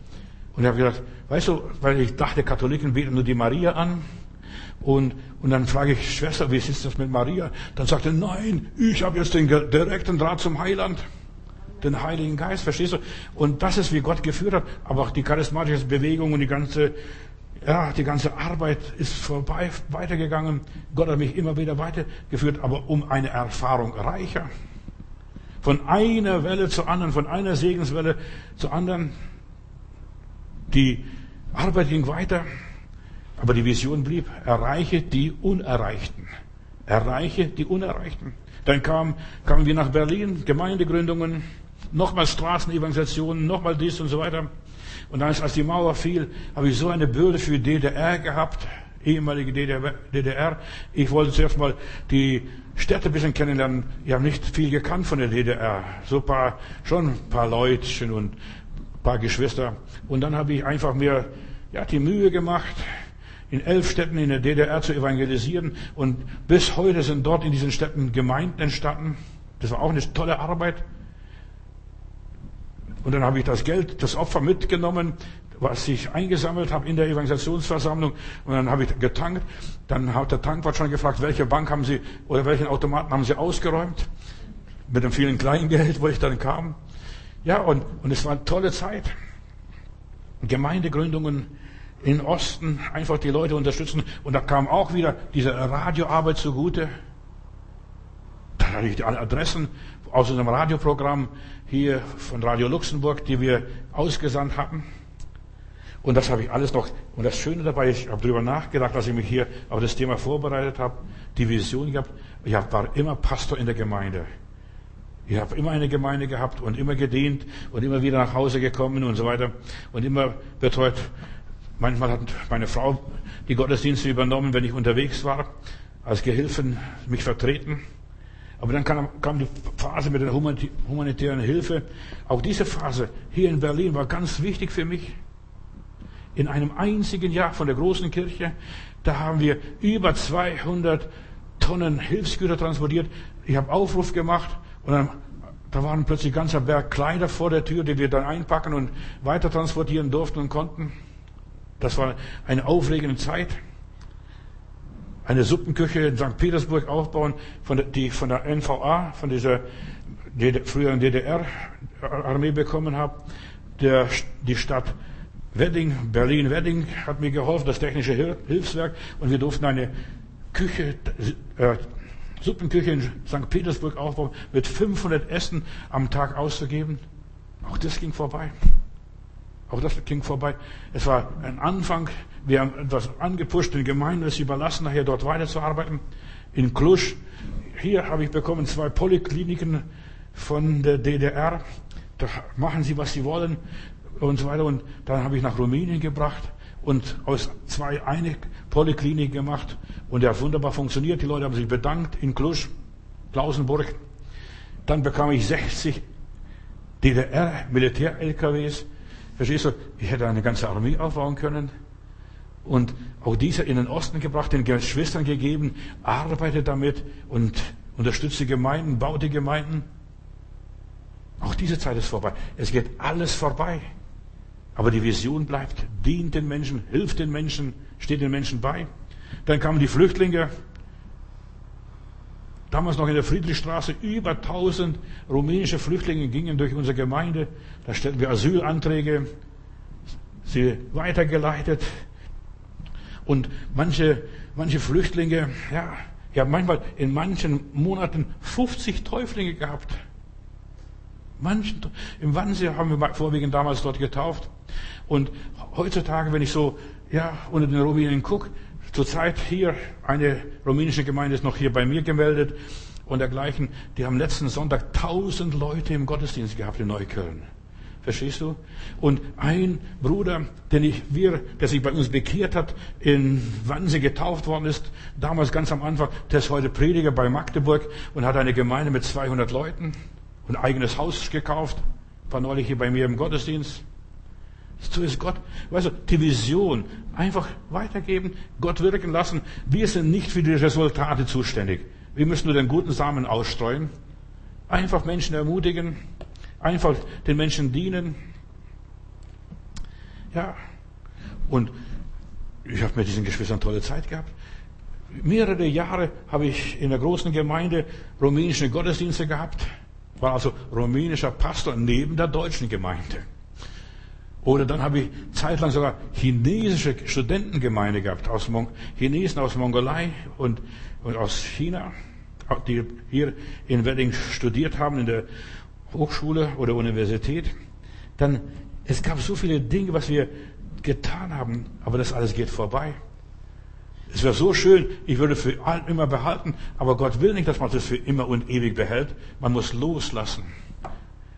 Und ich habe gesagt, weißt du, weil ich dachte, Katholiken beten nur die Maria an. Und, und dann frage ich, Schwester, wie ist das mit Maria? Dann sagt er, nein, ich habe jetzt den direkten Draht zum Heiland. Den Heiligen Geist, verstehst du? Und das ist, wie Gott geführt hat. Aber auch die charismatische Bewegung und die ganze, ja, die ganze Arbeit ist vorbei, weitergegangen. Gott hat mich immer wieder weitergeführt, aber um eine Erfahrung reicher. Von einer Welle zur anderen, von einer Segenswelle zur anderen. Die Arbeit ging weiter. Aber die Vision blieb, erreiche die Unerreichten. Erreiche die Unerreichten. Dann kam, kamen wir nach Berlin, Gemeindegründungen, nochmal Straßenevangelisationen, nochmal dies und so weiter. Und dann, als die Mauer fiel, habe ich so eine Bürde für DDR gehabt, ehemalige DDR. Ich wollte zuerst mal die Städte ein bisschen kennenlernen. Ich habe nicht viel gekannt von der DDR. So paar, schon ein paar Leutchen und ein paar Geschwister. Und dann habe ich einfach mir, ja, die Mühe gemacht, in elf Städten in der DDR zu evangelisieren. Und bis heute sind dort in diesen Städten Gemeinden entstanden. Das war auch eine tolle Arbeit. Und dann habe ich das Geld, das Opfer mitgenommen, was ich eingesammelt habe in der Evangelisationsversammlung. Und dann habe ich getankt. Dann hat der Tankwart schon gefragt, welche Bank haben Sie oder welchen Automaten haben Sie ausgeräumt? Mit dem vielen Kleingeld, wo ich dann kam. Ja, und, und es war eine tolle Zeit. Gemeindegründungen, in Osten einfach die Leute unterstützen. Und da kam auch wieder diese Radioarbeit zugute. Da hatte ich alle Adressen aus unserem Radioprogramm hier von Radio Luxemburg, die wir ausgesandt hatten. Und das habe ich alles noch. Und das Schöne dabei, ich habe darüber nachgedacht, als ich mich hier auf das Thema vorbereitet habe, die Vision gehabt. Ich war immer Pastor in der Gemeinde. Ich habe immer eine Gemeinde gehabt und immer gedient und immer wieder nach Hause gekommen und so weiter und immer betreut Manchmal hat meine Frau die Gottesdienste übernommen, wenn ich unterwegs war, als Gehilfen mich vertreten. Aber dann kam, kam die Phase mit der humanitären Hilfe. Auch diese Phase hier in Berlin war ganz wichtig für mich. In einem einzigen Jahr von der großen Kirche, da haben wir über 200 Tonnen Hilfsgüter transportiert. Ich habe Aufruf gemacht und dann da waren plötzlich ganzer Berg Kleider vor der Tür, die wir dann einpacken und weiter transportieren durften und konnten. Das war eine aufregende Zeit. Eine Suppenküche in St. Petersburg aufbauen, von der, die von der NVA, von dieser früheren DDR-Armee bekommen habe. Der, die Stadt Wedding, Berlin-Wedding hat mir geholfen, das technische Hilfswerk. Und wir durften eine Küche, äh, Suppenküche in St. Petersburg aufbauen, mit 500 Essen am Tag auszugeben. Auch das ging vorbei. Auch das ging vorbei. Es war ein Anfang. Wir haben etwas angepusht, den Gemeinden es überlassen, nachher dort weiterzuarbeiten. In Klusch, hier habe ich bekommen zwei Polykliniken von der DDR. Da machen sie, was sie wollen und so weiter. Und dann habe ich nach Rumänien gebracht und aus zwei eine Polyklinik gemacht. Und der hat wunderbar funktioniert. Die Leute haben sich bedankt in Klusch, Klausenburg. Dann bekam ich 60 DDR-Militär-LKWs Verstehst du? Ich hätte eine ganze Armee aufbauen können. und auch diese in den Osten gebracht, den Geschwistern gegeben, arbeitet damit und unterstützt die Gemeinden, baut die Gemeinden. Auch diese Zeit ist vorbei. Es geht alles vorbei. Aber die Vision bleibt, dient den Menschen, hilft den Menschen, steht den Menschen bei. Dann kamen die Flüchtlinge. Damals noch in der Friedrichstraße über 1000 rumänische Flüchtlinge gingen durch unsere Gemeinde. Da stellten wir Asylanträge, sie weitergeleitet. Und manche, manche Flüchtlinge, ja, ich habe manchmal in manchen Monaten 50 Täuflinge gehabt. Manchen, Im Wannsee haben wir vorwiegend damals dort getauft. Und heutzutage, wenn ich so ja, unter den Rumänen gucke, zurzeit hier, eine rumänische Gemeinde ist noch hier bei mir gemeldet und dergleichen, die haben letzten Sonntag tausend Leute im Gottesdienst gehabt in Neukölln. Verstehst du? Und ein Bruder, den ich, wir, der sich bei uns bekehrt hat, in Wannsee getauft worden ist, damals ganz am Anfang, der ist heute Prediger bei Magdeburg und hat eine Gemeinde mit 200 Leuten und ein eigenes Haus gekauft, war neulich hier bei mir im Gottesdienst. So ist Gott. Weißt du, die Vision einfach weitergeben, Gott wirken lassen. Wir sind nicht für die Resultate zuständig. Wir müssen nur den guten Samen ausstreuen. Einfach Menschen ermutigen, Einfach den Menschen dienen. Ja. Und ich habe mit diesen Geschwistern tolle Zeit gehabt. Mehrere Jahre habe ich in der großen Gemeinde rumänische Gottesdienste gehabt. War also rumänischer Pastor neben der deutschen Gemeinde. Oder dann habe ich zeitlang sogar chinesische Studentengemeinde gehabt, aus Mon Chinesen aus Mongolei und, und aus China, die hier in Wedding studiert haben in der Hochschule oder Universität, dann es gab so viele Dinge, was wir getan haben, aber das alles geht vorbei. Es wäre so schön, ich würde für immer behalten, aber Gott will nicht, dass man das für immer und ewig behält. Man muss loslassen.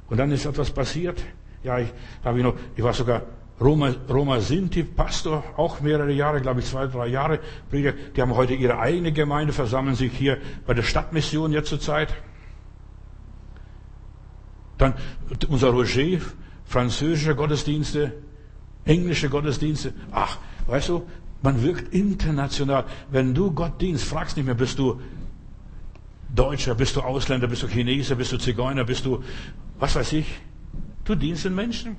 Und dann ist etwas passiert. Ja, ich, da habe ich noch, ich war sogar Roma, Roma Sinti Pastor, auch mehrere Jahre, glaube ich, zwei, drei Jahre. Die haben heute ihre eigene Gemeinde, versammeln sich hier bei der Stadtmission jetzt zur Zeit. Dann unser Roger, französische Gottesdienste, englische Gottesdienste. Ach, weißt du, man wirkt international. Wenn du Gott dienst, fragst nicht mehr, bist du Deutscher, bist du Ausländer, bist du Chinese, bist du Zigeuner, bist du, was weiß ich. Du dienst den Menschen.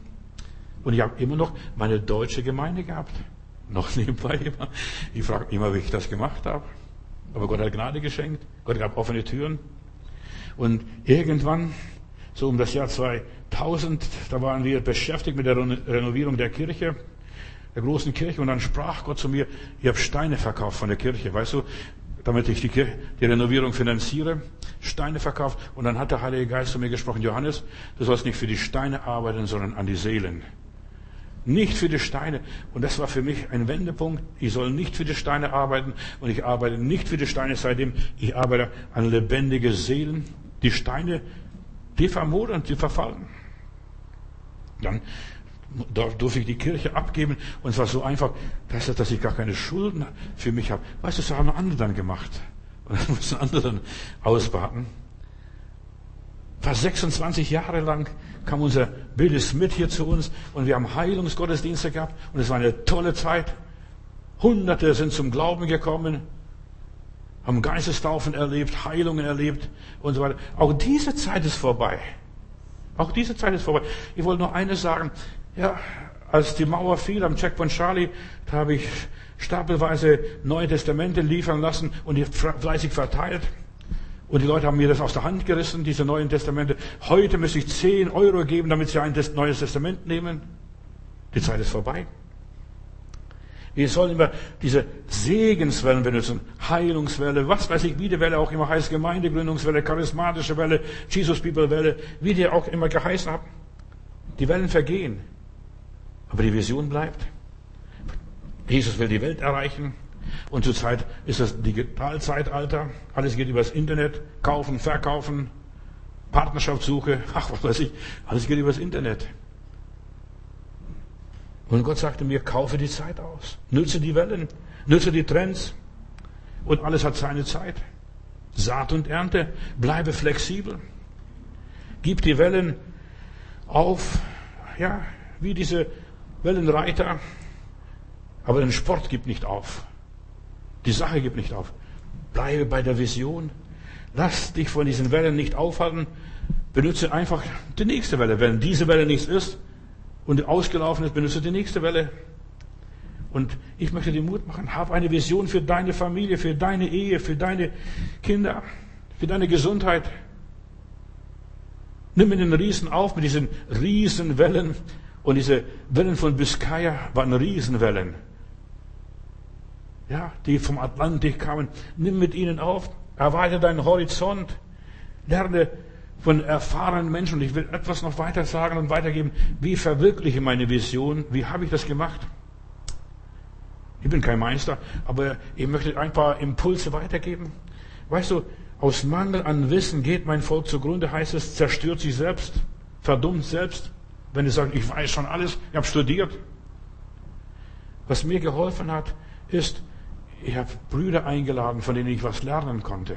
Und ich habe immer noch meine deutsche Gemeinde gehabt. Noch nebenbei immer. Ich frage immer, wie ich das gemacht habe. Aber Gott hat Gnade geschenkt. Gott gab offene Türen. Und irgendwann so um das Jahr 2000, da waren wir beschäftigt mit der Renovierung der Kirche, der großen Kirche, und dann sprach Gott zu mir, ich habe Steine verkauft von der Kirche, weißt du, damit ich die, Kirche, die Renovierung finanziere, Steine verkauft, und dann hat der Heilige Geist zu mir gesprochen, Johannes, du sollst nicht für die Steine arbeiten, sondern an die Seelen. Nicht für die Steine. Und das war für mich ein Wendepunkt. Ich soll nicht für die Steine arbeiten und ich arbeite nicht für die Steine seitdem. Ich arbeite an lebendige Seelen. Die Steine die vermodern, die verfallen. Dann durfte ich die Kirche abgeben und es war so einfach, dass, dass ich gar keine Schulden für mich habe. Weißt du, das haben andere dann gemacht. Und das mussten andere dann ausbaden. Fast 26 Jahre lang kam unser Billy Smith hier zu uns und wir haben Heilungsgottesdienste gehabt und es war eine tolle Zeit. Hunderte sind zum Glauben gekommen haben Geistestaufen erlebt, Heilungen erlebt und so weiter. Auch diese Zeit ist vorbei. Auch diese Zeit ist vorbei. Ich wollte noch eines sagen. Ja, als die Mauer fiel am Checkpoint Charlie, da habe ich stapelweise Neue Testamente liefern lassen und die fleißig verteilt. Und die Leute haben mir das aus der Hand gerissen, diese Neuen Testamente. Heute müsste ich 10 Euro geben, damit sie ein neues Testament nehmen. Die Zeit ist vorbei. Wir sollen immer diese Segenswellen benutzen, Heilungswelle, was weiß ich, wie die Welle auch immer heißt, Gemeindegründungswelle, charismatische Welle, Jesus People Welle, wie die auch immer geheißen haben. Die Wellen vergehen, aber die Vision bleibt. Jesus will die Welt erreichen und zurzeit ist das Digitalzeitalter. Alles geht übers Internet, kaufen, verkaufen, Partnerschaftssuche, ach was weiß ich, alles geht übers Internet. Und Gott sagte mir, kaufe die Zeit aus. Nütze die Wellen, nütze die Trends. Und alles hat seine Zeit. Saat und Ernte. Bleibe flexibel. Gib die Wellen auf. Ja, wie diese Wellenreiter. Aber den Sport gibt nicht auf. Die Sache gibt nicht auf. Bleibe bei der Vision. Lass dich von diesen Wellen nicht aufhalten. Benutze einfach die nächste Welle. Wenn diese Welle nichts ist und ausgelaufen ist, benutze die nächste Welle. Und ich möchte dir Mut machen. Hab eine Vision für deine Familie, für deine Ehe, für deine Kinder, für deine Gesundheit. Nimm mit den Riesen auf, mit diesen Riesenwellen. Und diese Wellen von Biscaya waren Riesenwellen. Ja, die vom Atlantik kamen. Nimm mit ihnen auf. Erweite deinen Horizont. Lerne von erfahrenen Menschen. Und ich will etwas noch weiter sagen und weitergeben. Wie verwirkliche meine Vision? Wie habe ich das gemacht? Ich bin kein Meister, aber ich möchte ein paar Impulse weitergeben. Weißt du, aus Mangel an Wissen geht mein Volk zugrunde, heißt es, zerstört sich selbst, verdummt selbst. Wenn ich sage, ich weiß schon alles, ich habe studiert. Was mir geholfen hat, ist, ich habe Brüder eingeladen, von denen ich was lernen konnte.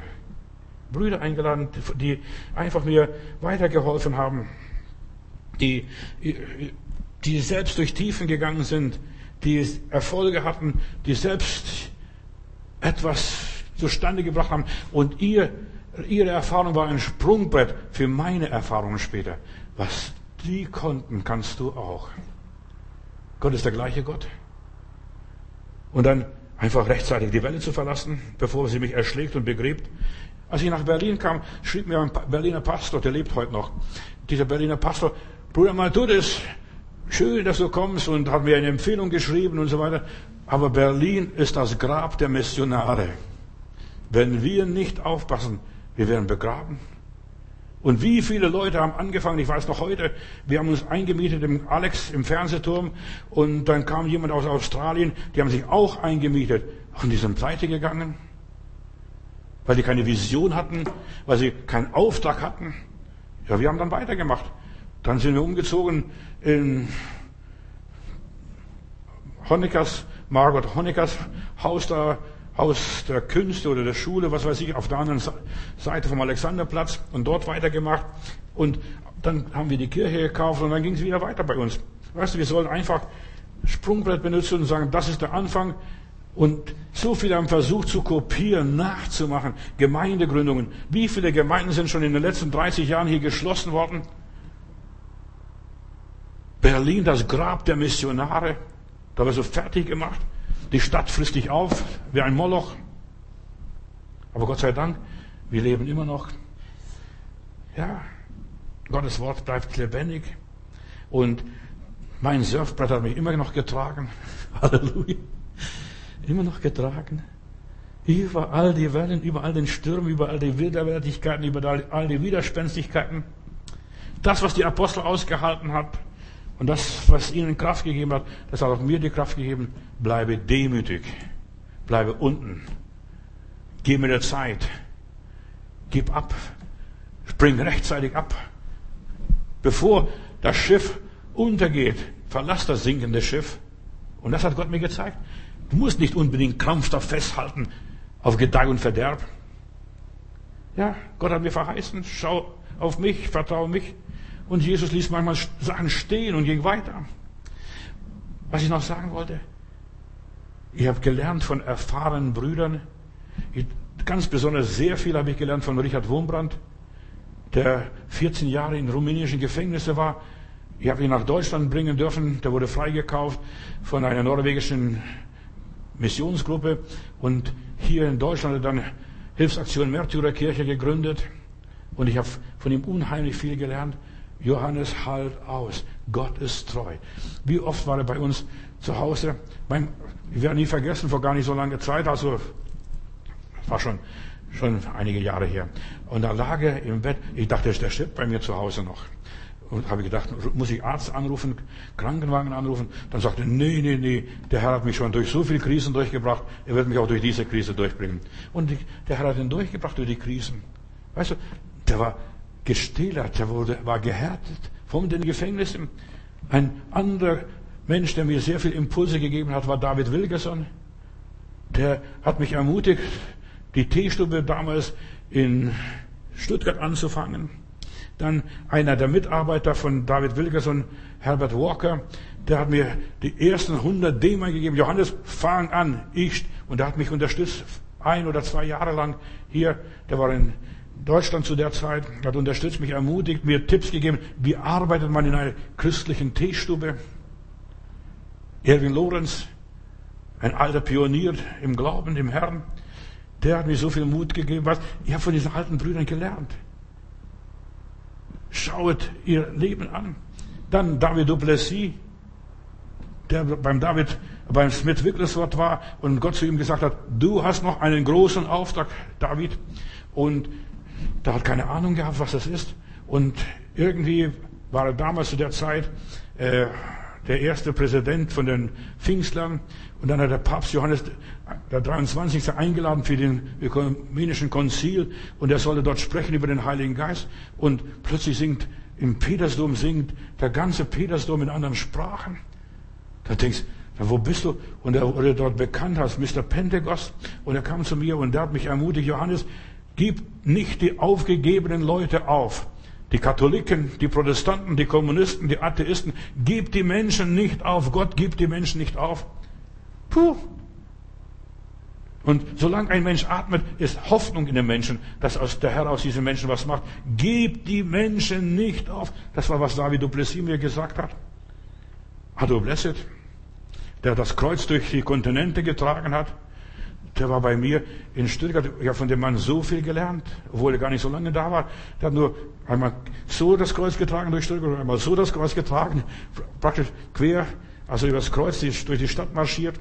Brüder eingeladen, die einfach mir weitergeholfen haben, die, die selbst durch Tiefen gegangen sind, die Erfolge hatten, die selbst etwas zustande gebracht haben. Und ihr, ihre Erfahrung war ein Sprungbrett für meine Erfahrungen später. Was die konnten, kannst du auch. Gott ist der gleiche Gott. Und dann einfach rechtzeitig die Welle zu verlassen, bevor sie mich erschlägt und begräbt. Als ich nach Berlin kam, schrieb mir ein Berliner Pastor, der lebt heute noch. Dieser Berliner Pastor, Bruder das, schön, dass du kommst und hat mir eine Empfehlung geschrieben und so weiter. Aber Berlin ist das Grab der Missionare. Wenn wir nicht aufpassen, wir werden begraben. Und wie viele Leute haben angefangen, ich weiß noch heute, wir haben uns eingemietet im Alex im Fernsehturm und dann kam jemand aus Australien, die haben sich auch eingemietet und die sind pleite gegangen, weil die keine Vision hatten, weil sie keinen Auftrag hatten. Ja, wir haben dann weitergemacht. Dann sind wir umgezogen in Honeckers, Margot Honeckers Haus da, Haus der Künste oder der Schule, was weiß ich, auf der anderen Seite vom Alexanderplatz und dort weitergemacht. Und dann haben wir die Kirche gekauft und dann ging es wieder weiter bei uns. Weißt du, wir sollen einfach Sprungbrett benutzen und sagen, das ist der Anfang. Und so viele haben versucht zu kopieren, nachzumachen. Gemeindegründungen. Wie viele Gemeinden sind schon in den letzten 30 Jahren hier geschlossen worden? Berlin, das Grab der Missionare. Da war so fertig gemacht. Die Stadt frisst dich auf wie ein Moloch. Aber Gott sei Dank, wir leben immer noch. Ja, Gottes Wort bleibt lebendig. Und mein Surfbrett hat mich immer noch getragen. Halleluja. Immer noch getragen. Über all die Wellen, über all den Stürmen, über all die Widerwärtigkeiten, über all die Widerspenstigkeiten. Das, was die Apostel ausgehalten hat, und das, was ihnen Kraft gegeben hat, das hat auch mir die Kraft gegeben. Bleibe demütig. Bleibe unten. Gib mir der Zeit. Gib ab. Spring rechtzeitig ab. Bevor das Schiff untergeht, verlass das sinkende Schiff. Und das hat Gott mir gezeigt. Du musst nicht unbedingt krampfhaft festhalten auf Gedeih und Verderb. Ja, Gott hat mir verheißen, schau auf mich, vertraue mich. Und Jesus ließ manchmal Sachen stehen und ging weiter. Was ich noch sagen wollte, ich habe gelernt von erfahrenen Brüdern, ich, ganz besonders sehr viel habe ich gelernt von Richard Wurmbrand, der 14 Jahre in rumänischen Gefängnissen war. Ich habe ihn nach Deutschland bringen dürfen, der wurde freigekauft von einer norwegischen Missionsgruppe und hier in Deutschland hat er dann Hilfsaktion Märtyrerkirche gegründet und ich habe von ihm unheimlich viel gelernt. Johannes halt aus. Gott ist treu. Wie oft war er bei uns zu Hause? Ich werde nie vergessen, vor gar nicht so langer Zeit, also war schon, schon einige Jahre her. Und da lag er im Bett. Ich dachte, der stirbt bei mir zu Hause noch. Und habe gedacht, muss ich Arzt anrufen, Krankenwagen anrufen? Dann sagte er, nee, nee, nee, der Herr hat mich schon durch so viele Krisen durchgebracht, er wird mich auch durch diese Krise durchbringen. Und der Herr hat ihn durchgebracht durch die Krisen. Weißt du, der war gestählert, er wurde, war gehärtet von den Gefängnissen. Ein anderer Mensch, der mir sehr viel Impulse gegeben hat, war David Wilgerson. Der hat mich ermutigt, die Teestube damals in Stuttgart anzufangen. Dann einer der Mitarbeiter von David Wilgerson, Herbert Walker, der hat mir die ersten 100 D-Mark gegeben. Johannes, fang an. Ich, und der hat mich unterstützt, ein oder zwei Jahre lang hier. Der war in Deutschland zu der Zeit, hat unterstützt, mich ermutigt, mir Tipps gegeben, wie arbeitet man in einer christlichen Teestube. Erwin Lorenz, ein alter Pionier im Glauben, im Herrn, der hat mir so viel Mut gegeben. Was? Ich habe von diesen alten Brüdern gelernt. Schaut ihr Leben an. Dann David Duplessis, der beim David, beim Smith Wigglesworth war und Gott zu ihm gesagt hat, du hast noch einen großen Auftrag, David. Und der hat keine Ahnung gehabt, was das ist. Und irgendwie war er damals zu der Zeit äh, der erste Präsident von den Pfingstlern. Und dann hat der Papst Johannes der 23. eingeladen für den ökumenischen Konzil und er sollte dort sprechen über den Heiligen Geist. Und plötzlich singt im Petersdom singt der ganze Petersdom in anderen Sprachen. Da denkst du, wo bist du? Und er wurde dort bekannt als Mr. Pentecost. Und er kam zu mir und der hat mich ermutigt, Johannes, gib nicht die aufgegebenen Leute auf. Die Katholiken, die Protestanten, die Kommunisten, die Atheisten, gib die Menschen nicht auf. Gott gibt die Menschen nicht auf. Puh. Und solange ein Mensch atmet, ist Hoffnung in den Menschen, dass aus der Herr aus diesen Menschen was macht. Gib die Menschen nicht auf. Das war, was David Duplessis mir gesagt hat. Ado Blessed, der das Kreuz durch die Kontinente getragen hat der war bei mir in Stuttgart. Ich habe von dem Mann so viel gelernt, obwohl er gar nicht so lange da war. Der hat nur einmal so das Kreuz getragen durch Stuttgart, einmal so das Kreuz getragen, praktisch quer, also über das Kreuz durch die Stadt marschiert.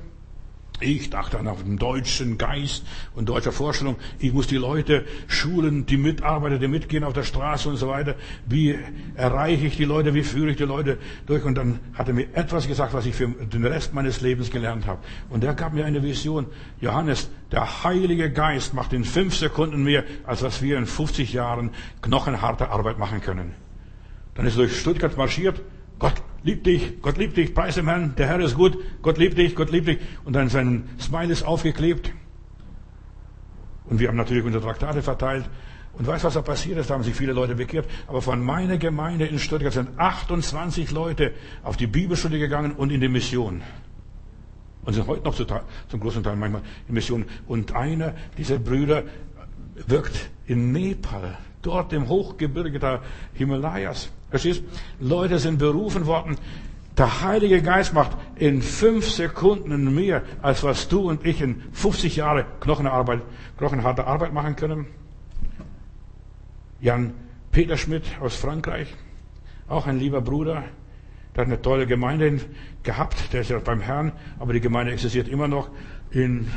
Ich dachte an den deutschen Geist und deutscher Vorstellung. Ich muss die Leute schulen, die Mitarbeiter, die mitgehen auf der Straße und so weiter. Wie erreiche ich die Leute? Wie führe ich die Leute durch? Und dann hat er mir etwas gesagt, was ich für den Rest meines Lebens gelernt habe. Und er gab mir eine Vision. Johannes, der Heilige Geist macht in fünf Sekunden mehr, als was wir in 50 Jahren knochenharte Arbeit machen können. Dann ist er durch Stuttgart marschiert Gott liebt dich, Gott liebt dich, preis dem Herrn, der Herr ist gut, Gott liebt dich, Gott liebt dich. Und dann sein Smile ist aufgeklebt. Und wir haben natürlich unsere Traktate verteilt. Und weißt was da passiert ist? Da haben sich viele Leute bekehrt. Aber von meiner Gemeinde in Stuttgart sind 28 Leute auf die Bibelschule gegangen und in die Mission. Und sind heute noch zum großen Teil manchmal in Mission. Und einer dieser Brüder wirkt in Nepal, dort im Hochgebirge der Himalayas. Verstehst? Leute sind berufen worden. Der Heilige Geist macht in fünf Sekunden mehr, als was du und ich in 50 Jahre Knochenarbeit, knochenharte Arbeit machen können. Jan Peter Schmidt aus Frankreich, auch ein lieber Bruder, der hat eine tolle Gemeinde gehabt, der ist ja beim Herrn, aber die Gemeinde existiert immer noch in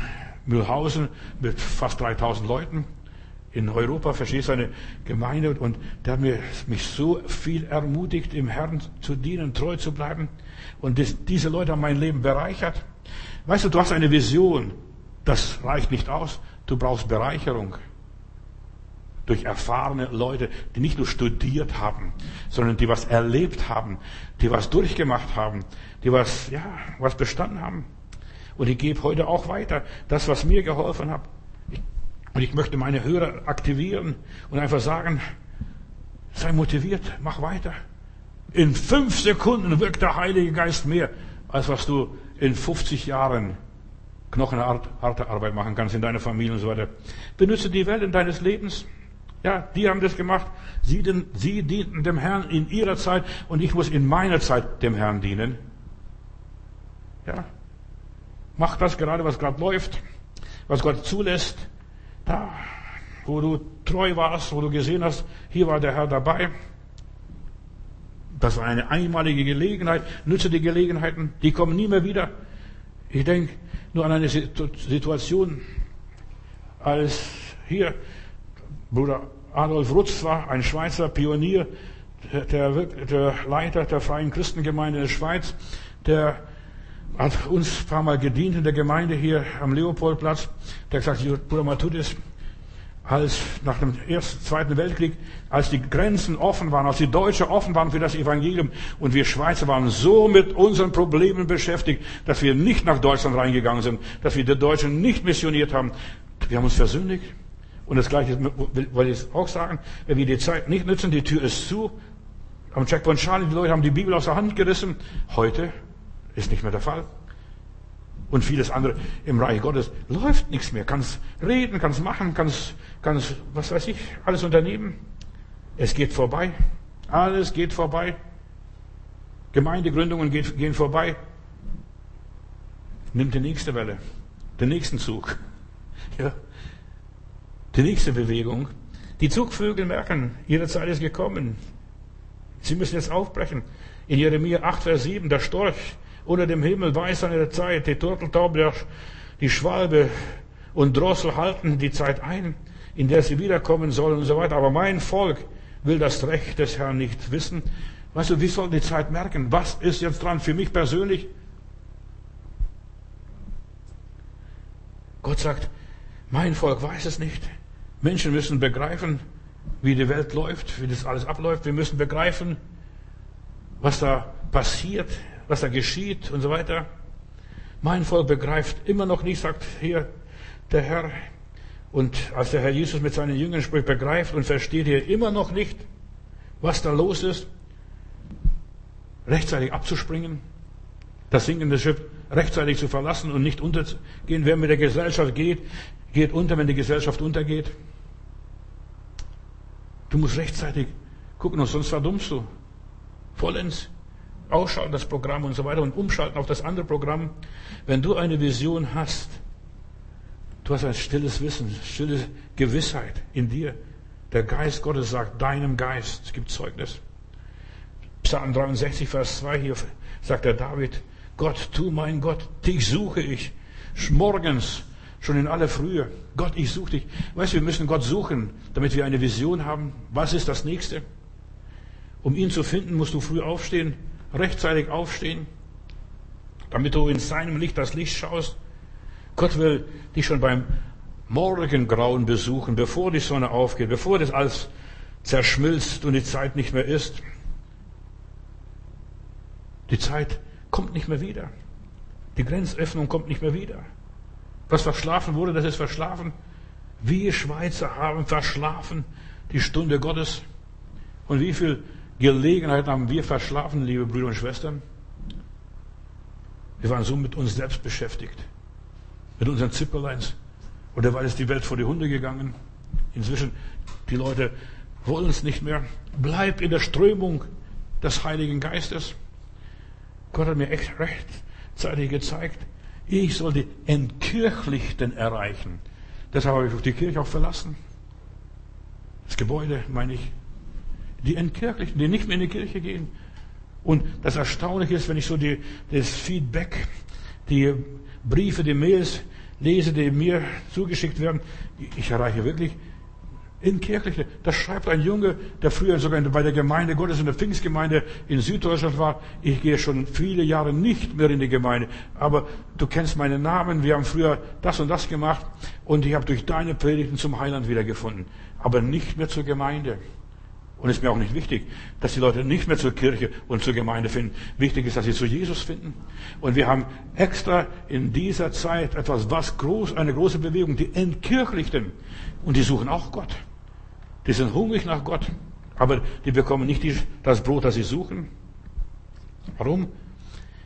Mühlhausen mit fast 3000 Leuten in Europa, verstehst du, eine Gemeinde und der hat mir, mich so viel ermutigt, im Herrn zu dienen, treu zu bleiben. Und das, diese Leute haben mein Leben bereichert. Weißt du, du hast eine Vision. Das reicht nicht aus. Du brauchst Bereicherung. Durch erfahrene Leute, die nicht nur studiert haben, sondern die was erlebt haben, die was durchgemacht haben, die was, ja, was bestanden haben. Und ich gebe heute auch weiter das, was mir geholfen hat. Und ich möchte meine Hörer aktivieren und einfach sagen, sei motiviert, mach weiter. In fünf Sekunden wirkt der Heilige Geist mehr, als was du in 50 Jahren knochenharte Arbeit machen kannst in deiner Familie und so weiter. Benutze die Wellen deines Lebens. Ja, die haben das gemacht. Sie, den, sie dienten dem Herrn in ihrer Zeit und ich muss in meiner Zeit dem Herrn dienen. Ja. Mach das gerade, was gerade läuft, was Gott zulässt. Da, wo du treu warst, wo du gesehen hast, hier war der Herr dabei. Das war eine einmalige Gelegenheit. Nütze die Gelegenheiten, die kommen nie mehr wieder. Ich denke nur an eine Situation, als hier Bruder Adolf Rutz war, ein Schweizer Pionier, der, der Leiter der Freien Christengemeinde in der Schweiz, der hat uns ein paar Mal gedient in der Gemeinde hier am Leopoldplatz. Der hat gesagt, Bruder Matthäus, als nach dem ersten, zweiten Weltkrieg, als die Grenzen offen waren, als die Deutschen offen waren für das Evangelium und wir Schweizer waren so mit unseren Problemen beschäftigt, dass wir nicht nach Deutschland reingegangen sind, dass wir die Deutschen nicht missioniert haben. Wir haben uns versündigt. Und das Gleiche wollte ich auch sagen, wenn wir die Zeit nicht nutzen, die Tür ist zu. Am Checkpoint Charlie, die Leute haben die Bibel aus der Hand gerissen. Heute Ist nicht mehr der Fall. Und vieles andere im Reich Gottes läuft nichts mehr. Kannst reden, kannst machen, kannst, kannst, was weiß ich, alles unternehmen. Es geht vorbei. Alles geht vorbei. Gemeindegründungen gehen vorbei. Nimmt die nächste Welle, den nächsten Zug. Ja. Die nächste Bewegung. Die Zugvögel merken, ihre Zeit ist gekommen. Sie müssen jetzt aufbrechen. In Jeremia 8, Vers 7, der Storch unter dem Himmel weiß seine Zeit, die Turteltaube, die Schwalbe und Drossel halten die Zeit ein, in der sie wiederkommen sollen und so weiter. Aber mein Volk will das Recht des Herrn nicht wissen. Weißt du, wie soll die Zeit merken? Was ist jetzt dran für mich persönlich? Gott sagt, mein Volk weiß es nicht. Menschen müssen begreifen, wie die Welt läuft, wie das alles abläuft. Wir müssen begreifen, was da passiert, was da geschieht und so weiter. Mein Volk begreift immer noch nicht, sagt hier der Herr. Und als der Herr Jesus mit seinen Jüngern spricht, begreift und versteht hier immer noch nicht, was da los ist, rechtzeitig abzuspringen, das sinkende Schiff rechtzeitig zu verlassen und nicht untergehen. Wer mit der Gesellschaft geht, geht unter, wenn die Gesellschaft untergeht. Du musst rechtzeitig gucken sonst verdummst du. Vollends. Ausschalten das Programm und so weiter und umschalten auf das andere Programm. Wenn du eine Vision hast, du hast ein stilles Wissen, stille Gewissheit in dir. Der Geist Gottes sagt deinem Geist, es gibt Zeugnis. Psalm 63, Vers 2 hier sagt der David, Gott, tu mein Gott, dich suche ich. Morgens Schon in aller Frühe. Gott, ich suche dich. Weißt du, wir müssen Gott suchen, damit wir eine Vision haben. Was ist das nächste? Um ihn zu finden, musst du früh aufstehen, rechtzeitig aufstehen, damit du in seinem Licht das Licht schaust. Gott will dich schon beim Morgengrauen besuchen, bevor die Sonne aufgeht, bevor das alles zerschmilzt und die Zeit nicht mehr ist. Die Zeit kommt nicht mehr wieder. Die Grenzöffnung kommt nicht mehr wieder. Was verschlafen wurde, das ist verschlafen. Wir Schweizer haben verschlafen die Stunde Gottes. Und wie viel Gelegenheit haben wir verschlafen, liebe Brüder und Schwestern? Wir waren so mit uns selbst beschäftigt. Mit unseren Zipperleins. Oder weil es die Welt vor die Hunde gegangen? Inzwischen, die Leute wollen es nicht mehr. Bleib in der Strömung des Heiligen Geistes. Gott hat mir echt rechtzeitig gezeigt, ich soll die Entkirchlichten erreichen. Deshalb habe ich die Kirche auch verlassen. Das Gebäude, meine ich. Die Entkirchlichten, die nicht mehr in die Kirche gehen. Und das Erstaunliche ist, wenn ich so die, das Feedback, die Briefe, die Mails lese, die mir zugeschickt werden, ich erreiche wirklich in Kirchliche. Das schreibt ein Junge, der früher sogar bei der Gemeinde Gottes in der Pfingstgemeinde in Süddeutschland war. Ich gehe schon viele Jahre nicht mehr in die Gemeinde. Aber du kennst meinen Namen. Wir haben früher das und das gemacht. Und ich habe durch deine Predigten zum Heiland wiedergefunden. Aber nicht mehr zur Gemeinde. Und es ist mir auch nicht wichtig, dass die Leute nicht mehr zur Kirche und zur Gemeinde finden. Wichtig ist, dass sie zu Jesus finden. Und wir haben extra in dieser Zeit etwas, was groß, eine große Bewegung, die Entkirchlichten. Und die suchen auch Gott. Die sind hungrig nach Gott, aber die bekommen nicht die, das Brot, das sie suchen. Warum?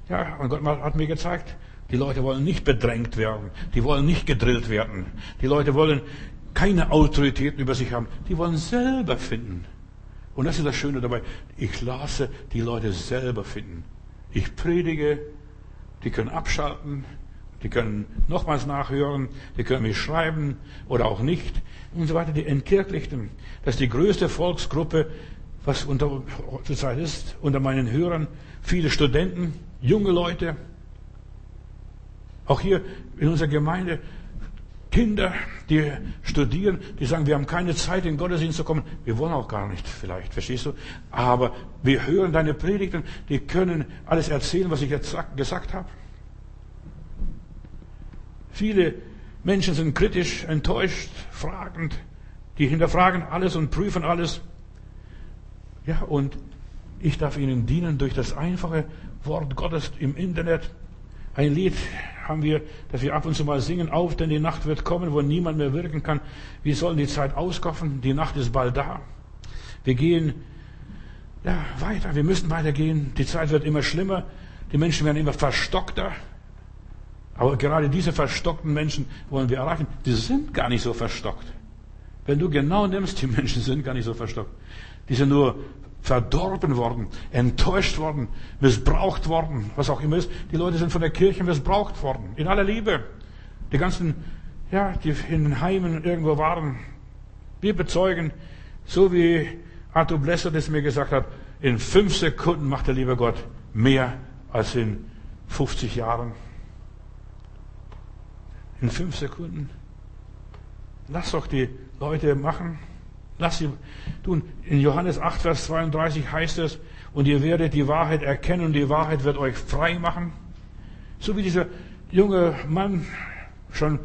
Ja, und Gott hat mir gezeigt, die Leute wollen nicht bedrängt werden, die wollen nicht gedrillt werden, die Leute wollen keine Autoritäten über sich haben, die wollen selber finden. Und das ist das Schöne dabei, ich lasse die Leute selber finden. Ich predige, die können abschalten, die können nochmals nachhören, die können mich schreiben oder auch nicht und so weiter. Die Entkirchlichten, das ist die größte Volksgruppe, was unter, zurzeit ist, unter meinen Hörern. Viele Studenten, junge Leute. Auch hier in unserer Gemeinde Kinder, die studieren, die sagen, wir haben keine Zeit, in Gottesdienst zu kommen. Wir wollen auch gar nicht, vielleicht, verstehst du? Aber wir hören deine Predigten, die können alles erzählen, was ich jetzt gesagt habe. Viele Menschen sind kritisch, enttäuscht, fragend. Die hinterfragen alles und prüfen alles. Ja, und ich darf ihnen dienen durch das einfache Wort Gottes im Internet. Ein Lied haben wir, das wir ab und zu mal singen, auf, denn die Nacht wird kommen, wo niemand mehr wirken kann. Wir sollen die Zeit auskaufen. Die Nacht ist bald da. Wir gehen ja, weiter. Wir müssen weitergehen. Die Zeit wird immer schlimmer. Die Menschen werden immer verstockter. Aber gerade diese verstockten Menschen wollen wir erreichen. Die sind gar nicht so verstockt. Wenn du genau nimmst, die Menschen sind gar nicht so verstockt. Die sind nur verdorben worden, enttäuscht worden, missbraucht worden, was auch immer ist. Die Leute sind von der Kirche missbraucht worden, in aller Liebe. Die ganzen, ja, die in den Heimen irgendwo waren. Wir bezeugen, so wie Arthur Blesser das mir gesagt hat, in fünf Sekunden macht der liebe Gott mehr als in 50 Jahren. In fünf Sekunden. Lass doch die Leute machen. Lass sie tun. In Johannes 8, Vers 32 heißt es, und ihr werdet die Wahrheit erkennen und die Wahrheit wird euch frei machen. So wie dieser junge Mann, schon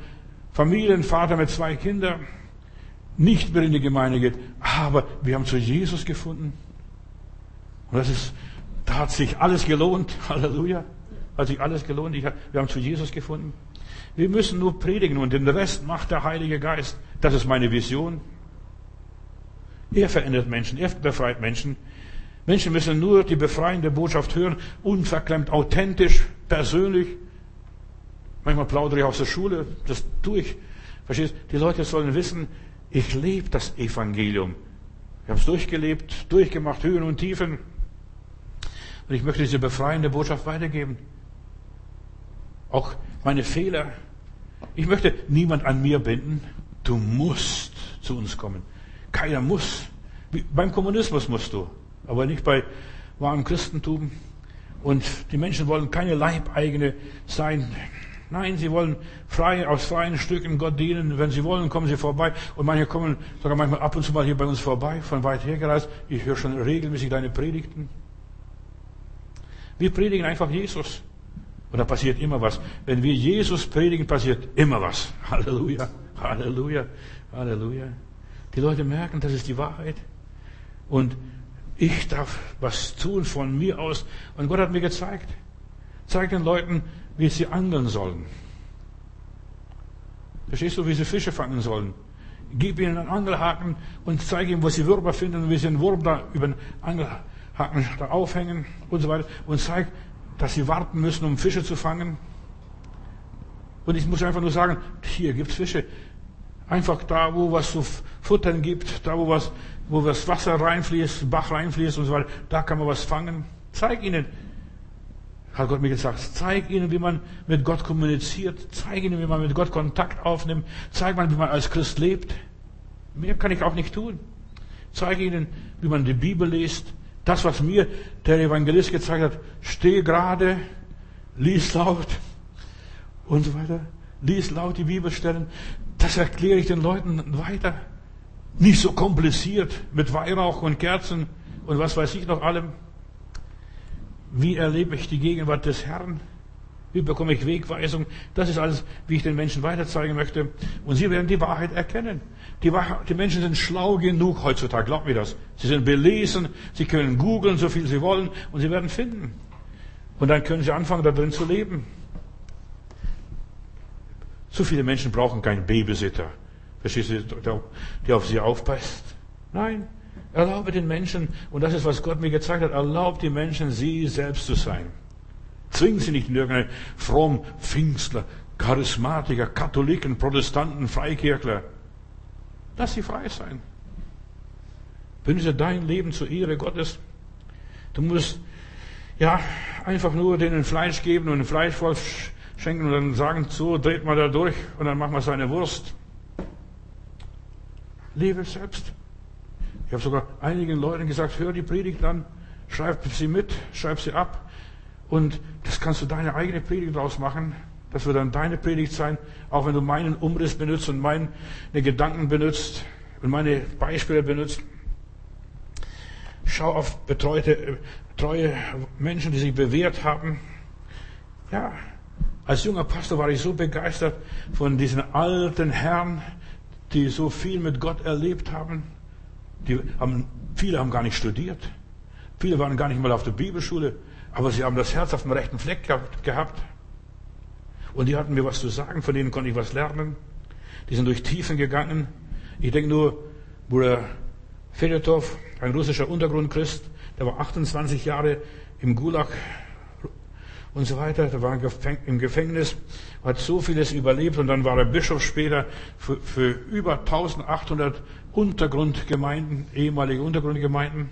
Familienvater mit zwei Kindern, nicht mehr in die Gemeinde geht, aber wir haben zu Jesus gefunden. Und das ist, da hat sich alles gelohnt. Halleluja. Hat sich alles gelohnt. Ich, wir haben zu Jesus gefunden. Wir müssen nur predigen und den Rest macht der Heilige Geist. Das ist meine Vision. Er verändert Menschen, er befreit Menschen. Menschen müssen nur die befreiende Botschaft hören, unverklemmt, authentisch, persönlich. Manchmal plaudere ich aus der Schule, das tue ich. Verstehst? Die Leute sollen wissen, ich lebe das Evangelium. Wir haben es durchgelebt, durchgemacht, Höhen und Tiefen. Und ich möchte diese befreiende Botschaft weitergeben. Auch meine Fehler. Ich möchte niemand an mir binden. Du musst zu uns kommen. Keiner muss. Beim Kommunismus musst du, aber nicht bei wahrem Christentum. Und die Menschen wollen keine Leibeigene sein. Nein, sie wollen frei, aus freien Stücken Gott dienen. Wenn sie wollen, kommen sie vorbei. Und manche kommen sogar manchmal ab und zu mal hier bei uns vorbei, von weit her gereist. Ich höre schon regelmäßig deine Predigten. Wir predigen einfach Jesus. Und da passiert immer was. Wenn wir Jesus predigen, passiert immer was. Halleluja, Halleluja, Halleluja. Die Leute merken, das ist die Wahrheit. Und ich darf was tun von mir aus. Und Gott hat mir gezeigt. Zeig den Leuten, wie sie angeln sollen. Verstehst du, wie sie Fische fangen sollen? Gib ihnen einen Angelhaken und zeige ihnen, wo sie Würmer finden und wie sie einen Wurm da über den Angelhaken da aufhängen und so weiter. Und zeig, dass sie warten müssen, um Fische zu fangen. Und ich muss einfach nur sagen, hier gibt's Fische. Einfach da, wo was zu futtern gibt, da wo was, wo das Wasser reinfließt, Bach reinfließt und so weiter, da kann man was fangen. Zeig ihnen, hat Gott mir gesagt, zeig ihnen, wie man mit Gott kommuniziert, zeig ihnen, wie man mit Gott Kontakt aufnimmt, zeig ihnen, wie man als Christ lebt. Mehr kann ich auch nicht tun. Zeig ihnen, wie man die Bibel liest. Das, was mir der Evangelist gezeigt hat, steh gerade, lies laut und so weiter. Lies laut die Bibelstellen. Das erkläre ich den Leuten weiter. Nicht so kompliziert mit Weihrauch und Kerzen und was weiß ich noch allem. Wie erlebe ich die Gegenwart des Herrn? Wie bekomme ich Wegweisung? Das ist alles, wie ich den Menschen weiterzeigen möchte. Und sie werden die Wahrheit erkennen. Die, Wahrheit, die Menschen sind schlau genug heutzutage, glaubt mir das. Sie sind belesen, sie können googeln, so viel sie wollen, und sie werden finden. Und dann können sie anfangen, da drin zu leben. So viele Menschen brauchen keinen Babysitter. Verstehst du, der auf sie aufpasst? Nein. Erlaube den Menschen, und das ist, was Gott mir gezeigt hat, erlaubt den Menschen, sie selbst zu sein. Zwingen sie nicht in irgendeine fromm Pfingstler, Charismatiker, Katholiken, Protestanten, Freikirchler. Lass sie frei sein. Wünsche dein Leben zur Ehre Gottes. Du musst, ja, einfach nur denen Fleisch geben und ein Fleischwolf schenken und dann sagen, so, dreht mal da durch und dann machen wir seine Wurst. Lebe selbst. Ich habe sogar einigen Leuten gesagt, hör die Predigt an, schreib sie mit, schreib sie ab und das kannst du deine eigene Predigt draus machen. Das wird dann deine Predigt sein, auch wenn du meinen Umriss benutzt und meine Gedanken benutzt und meine Beispiele benutzt. Schau auf betreute, treue Menschen, die sich bewährt haben. Ja, als junger Pastor war ich so begeistert von diesen alten Herren, die so viel mit Gott erlebt haben. Die haben, viele haben gar nicht studiert. Viele waren gar nicht mal auf der Bibelschule, aber sie haben das Herz auf dem rechten Fleck gehabt. Und die hatten mir was zu sagen, von denen konnte ich was lernen. Die sind durch Tiefen gegangen. Ich denke nur, Bruder Fedotov, ein russischer Untergrundchrist, der war 28 Jahre im Gulag und so weiter. Er war im Gefängnis, hat so vieles überlebt und dann war er Bischof später für, für über 1800 Untergrundgemeinden, ehemalige Untergrundgemeinden.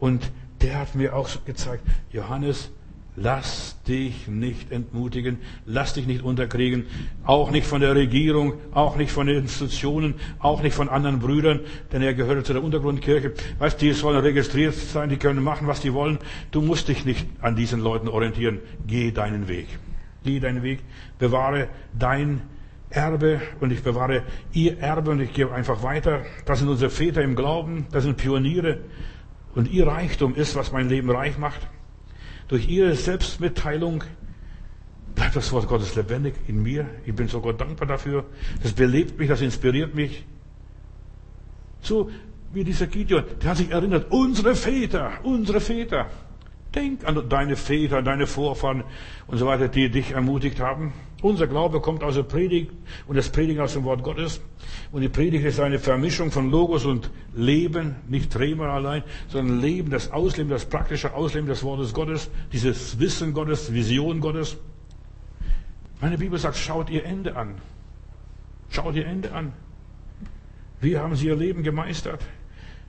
Und der hat mir auch gezeigt, Johannes, Lass dich nicht entmutigen, lass dich nicht unterkriegen, auch nicht von der Regierung, auch nicht von den Institutionen, auch nicht von anderen Brüdern, denn er gehört zu der Untergrundkirche. Weißt, die sollen registriert sein, die können machen, was die wollen. Du musst dich nicht an diesen Leuten orientieren. Geh deinen Weg. Geh deinen Weg, bewahre dein Erbe und ich bewahre ihr Erbe und ich gebe einfach weiter. Das sind unsere Väter im Glauben, das sind Pioniere und ihr Reichtum ist, was mein Leben reich macht. Durch ihre Selbstmitteilung bleibt das Wort Gottes lebendig in mir. Ich bin so Gott dankbar dafür. Das belebt mich, das inspiriert mich. So wie dieser Gideon, der hat sich erinnert, unsere Väter, unsere Väter. Denk an deine Väter, deine Vorfahren und so weiter, die dich ermutigt haben. Unser Glaube kommt aus der Predigt und das Predigen aus dem Wort Gottes. Und die Predigt ist eine Vermischung von Logos und Leben, nicht Trämer allein, sondern Leben, das Ausleben, das praktische Ausleben des Wortes Gottes, dieses Wissen Gottes, Vision Gottes. Meine Bibel sagt, schaut ihr Ende an. Schaut ihr Ende an. Wie haben sie ihr Leben gemeistert?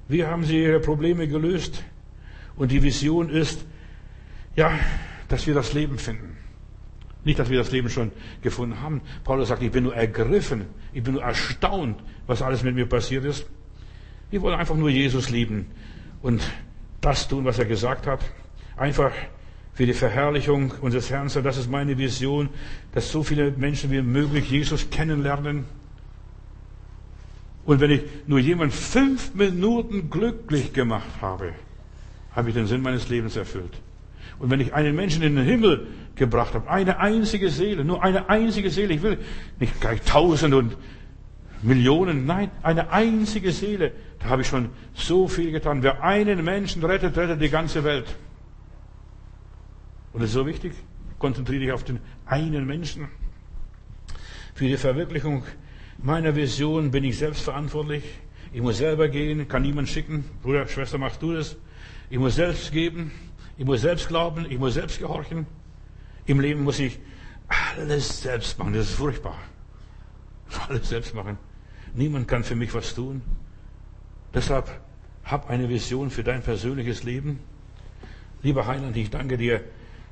Wie haben sie ihre Probleme gelöst? Und die Vision ist, ja, dass wir das Leben finden. Nicht, dass wir das Leben schon gefunden haben. Paulus sagt, ich bin nur ergriffen, ich bin nur erstaunt, was alles mit mir passiert ist. Wir wollen einfach nur Jesus lieben und das tun, was er gesagt hat. Einfach für die Verherrlichung unseres Herrn. Das ist meine Vision, dass so viele Menschen wie möglich Jesus kennenlernen. Und wenn ich nur jemand fünf Minuten glücklich gemacht habe, habe ich den Sinn meines Lebens erfüllt. Und wenn ich einen Menschen in den Himmel gebracht habe, eine einzige Seele, nur eine einzige Seele, ich will nicht gleich Tausende und Millionen, nein, eine einzige Seele, da habe ich schon so viel getan. Wer einen Menschen rettet, rettet die ganze Welt. Und das ist so wichtig, konzentriere dich auf den einen Menschen. Für die Verwirklichung meiner Vision bin ich selbst verantwortlich. Ich muss selber gehen, kann niemand schicken. Bruder, Schwester, machst du das? Ich muss selbst geben. Ich muss selbst glauben, ich muss selbst gehorchen. Im Leben muss ich alles selbst machen. Das ist furchtbar. Alles selbst machen. Niemand kann für mich was tun. Deshalb hab eine Vision für dein persönliches Leben. Lieber Heiland, ich danke dir,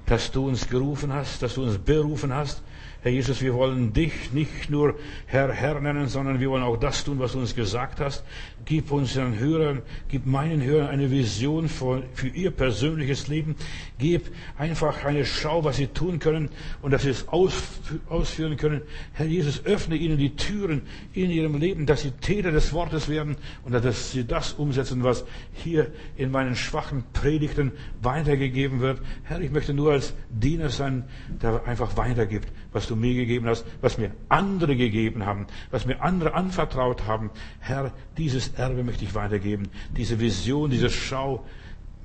dass du uns gerufen hast, dass du uns berufen hast, Herr Jesus, wir wollen dich nicht nur Herr, Herr nennen, sondern wir wollen auch das tun, was du uns gesagt hast. Gib unseren Hörern, gib meinen Hörern eine Vision für, für ihr persönliches Leben. Gib einfach eine Schau, was sie tun können und dass sie es ausführen können. Herr Jesus, öffne ihnen die Türen in ihrem Leben, dass sie Täter des Wortes werden und dass sie das umsetzen, was hier in meinen schwachen Predigten weitergegeben wird. Herr, ich möchte nur als Diener sein, der einfach weitergibt, was du mir gegeben hast, was mir andere gegeben haben, was mir andere anvertraut haben. Herr, dieses Erbe möchte ich weitergeben, diese Vision, diese Schau,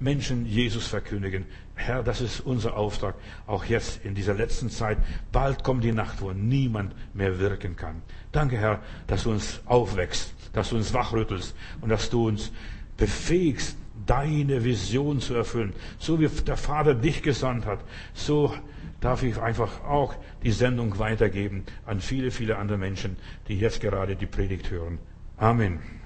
Menschen Jesus verkündigen. Herr, das ist unser Auftrag, auch jetzt in dieser letzten Zeit. Bald kommt die Nacht, wo niemand mehr wirken kann. Danke, Herr, dass du uns aufwächst, dass du uns wachrüttelst und dass du uns befähigst, deine Vision zu erfüllen. So wie der Vater dich gesandt hat, so darf ich einfach auch die Sendung weitergeben an viele, viele andere Menschen, die jetzt gerade die Predigt hören. Amen.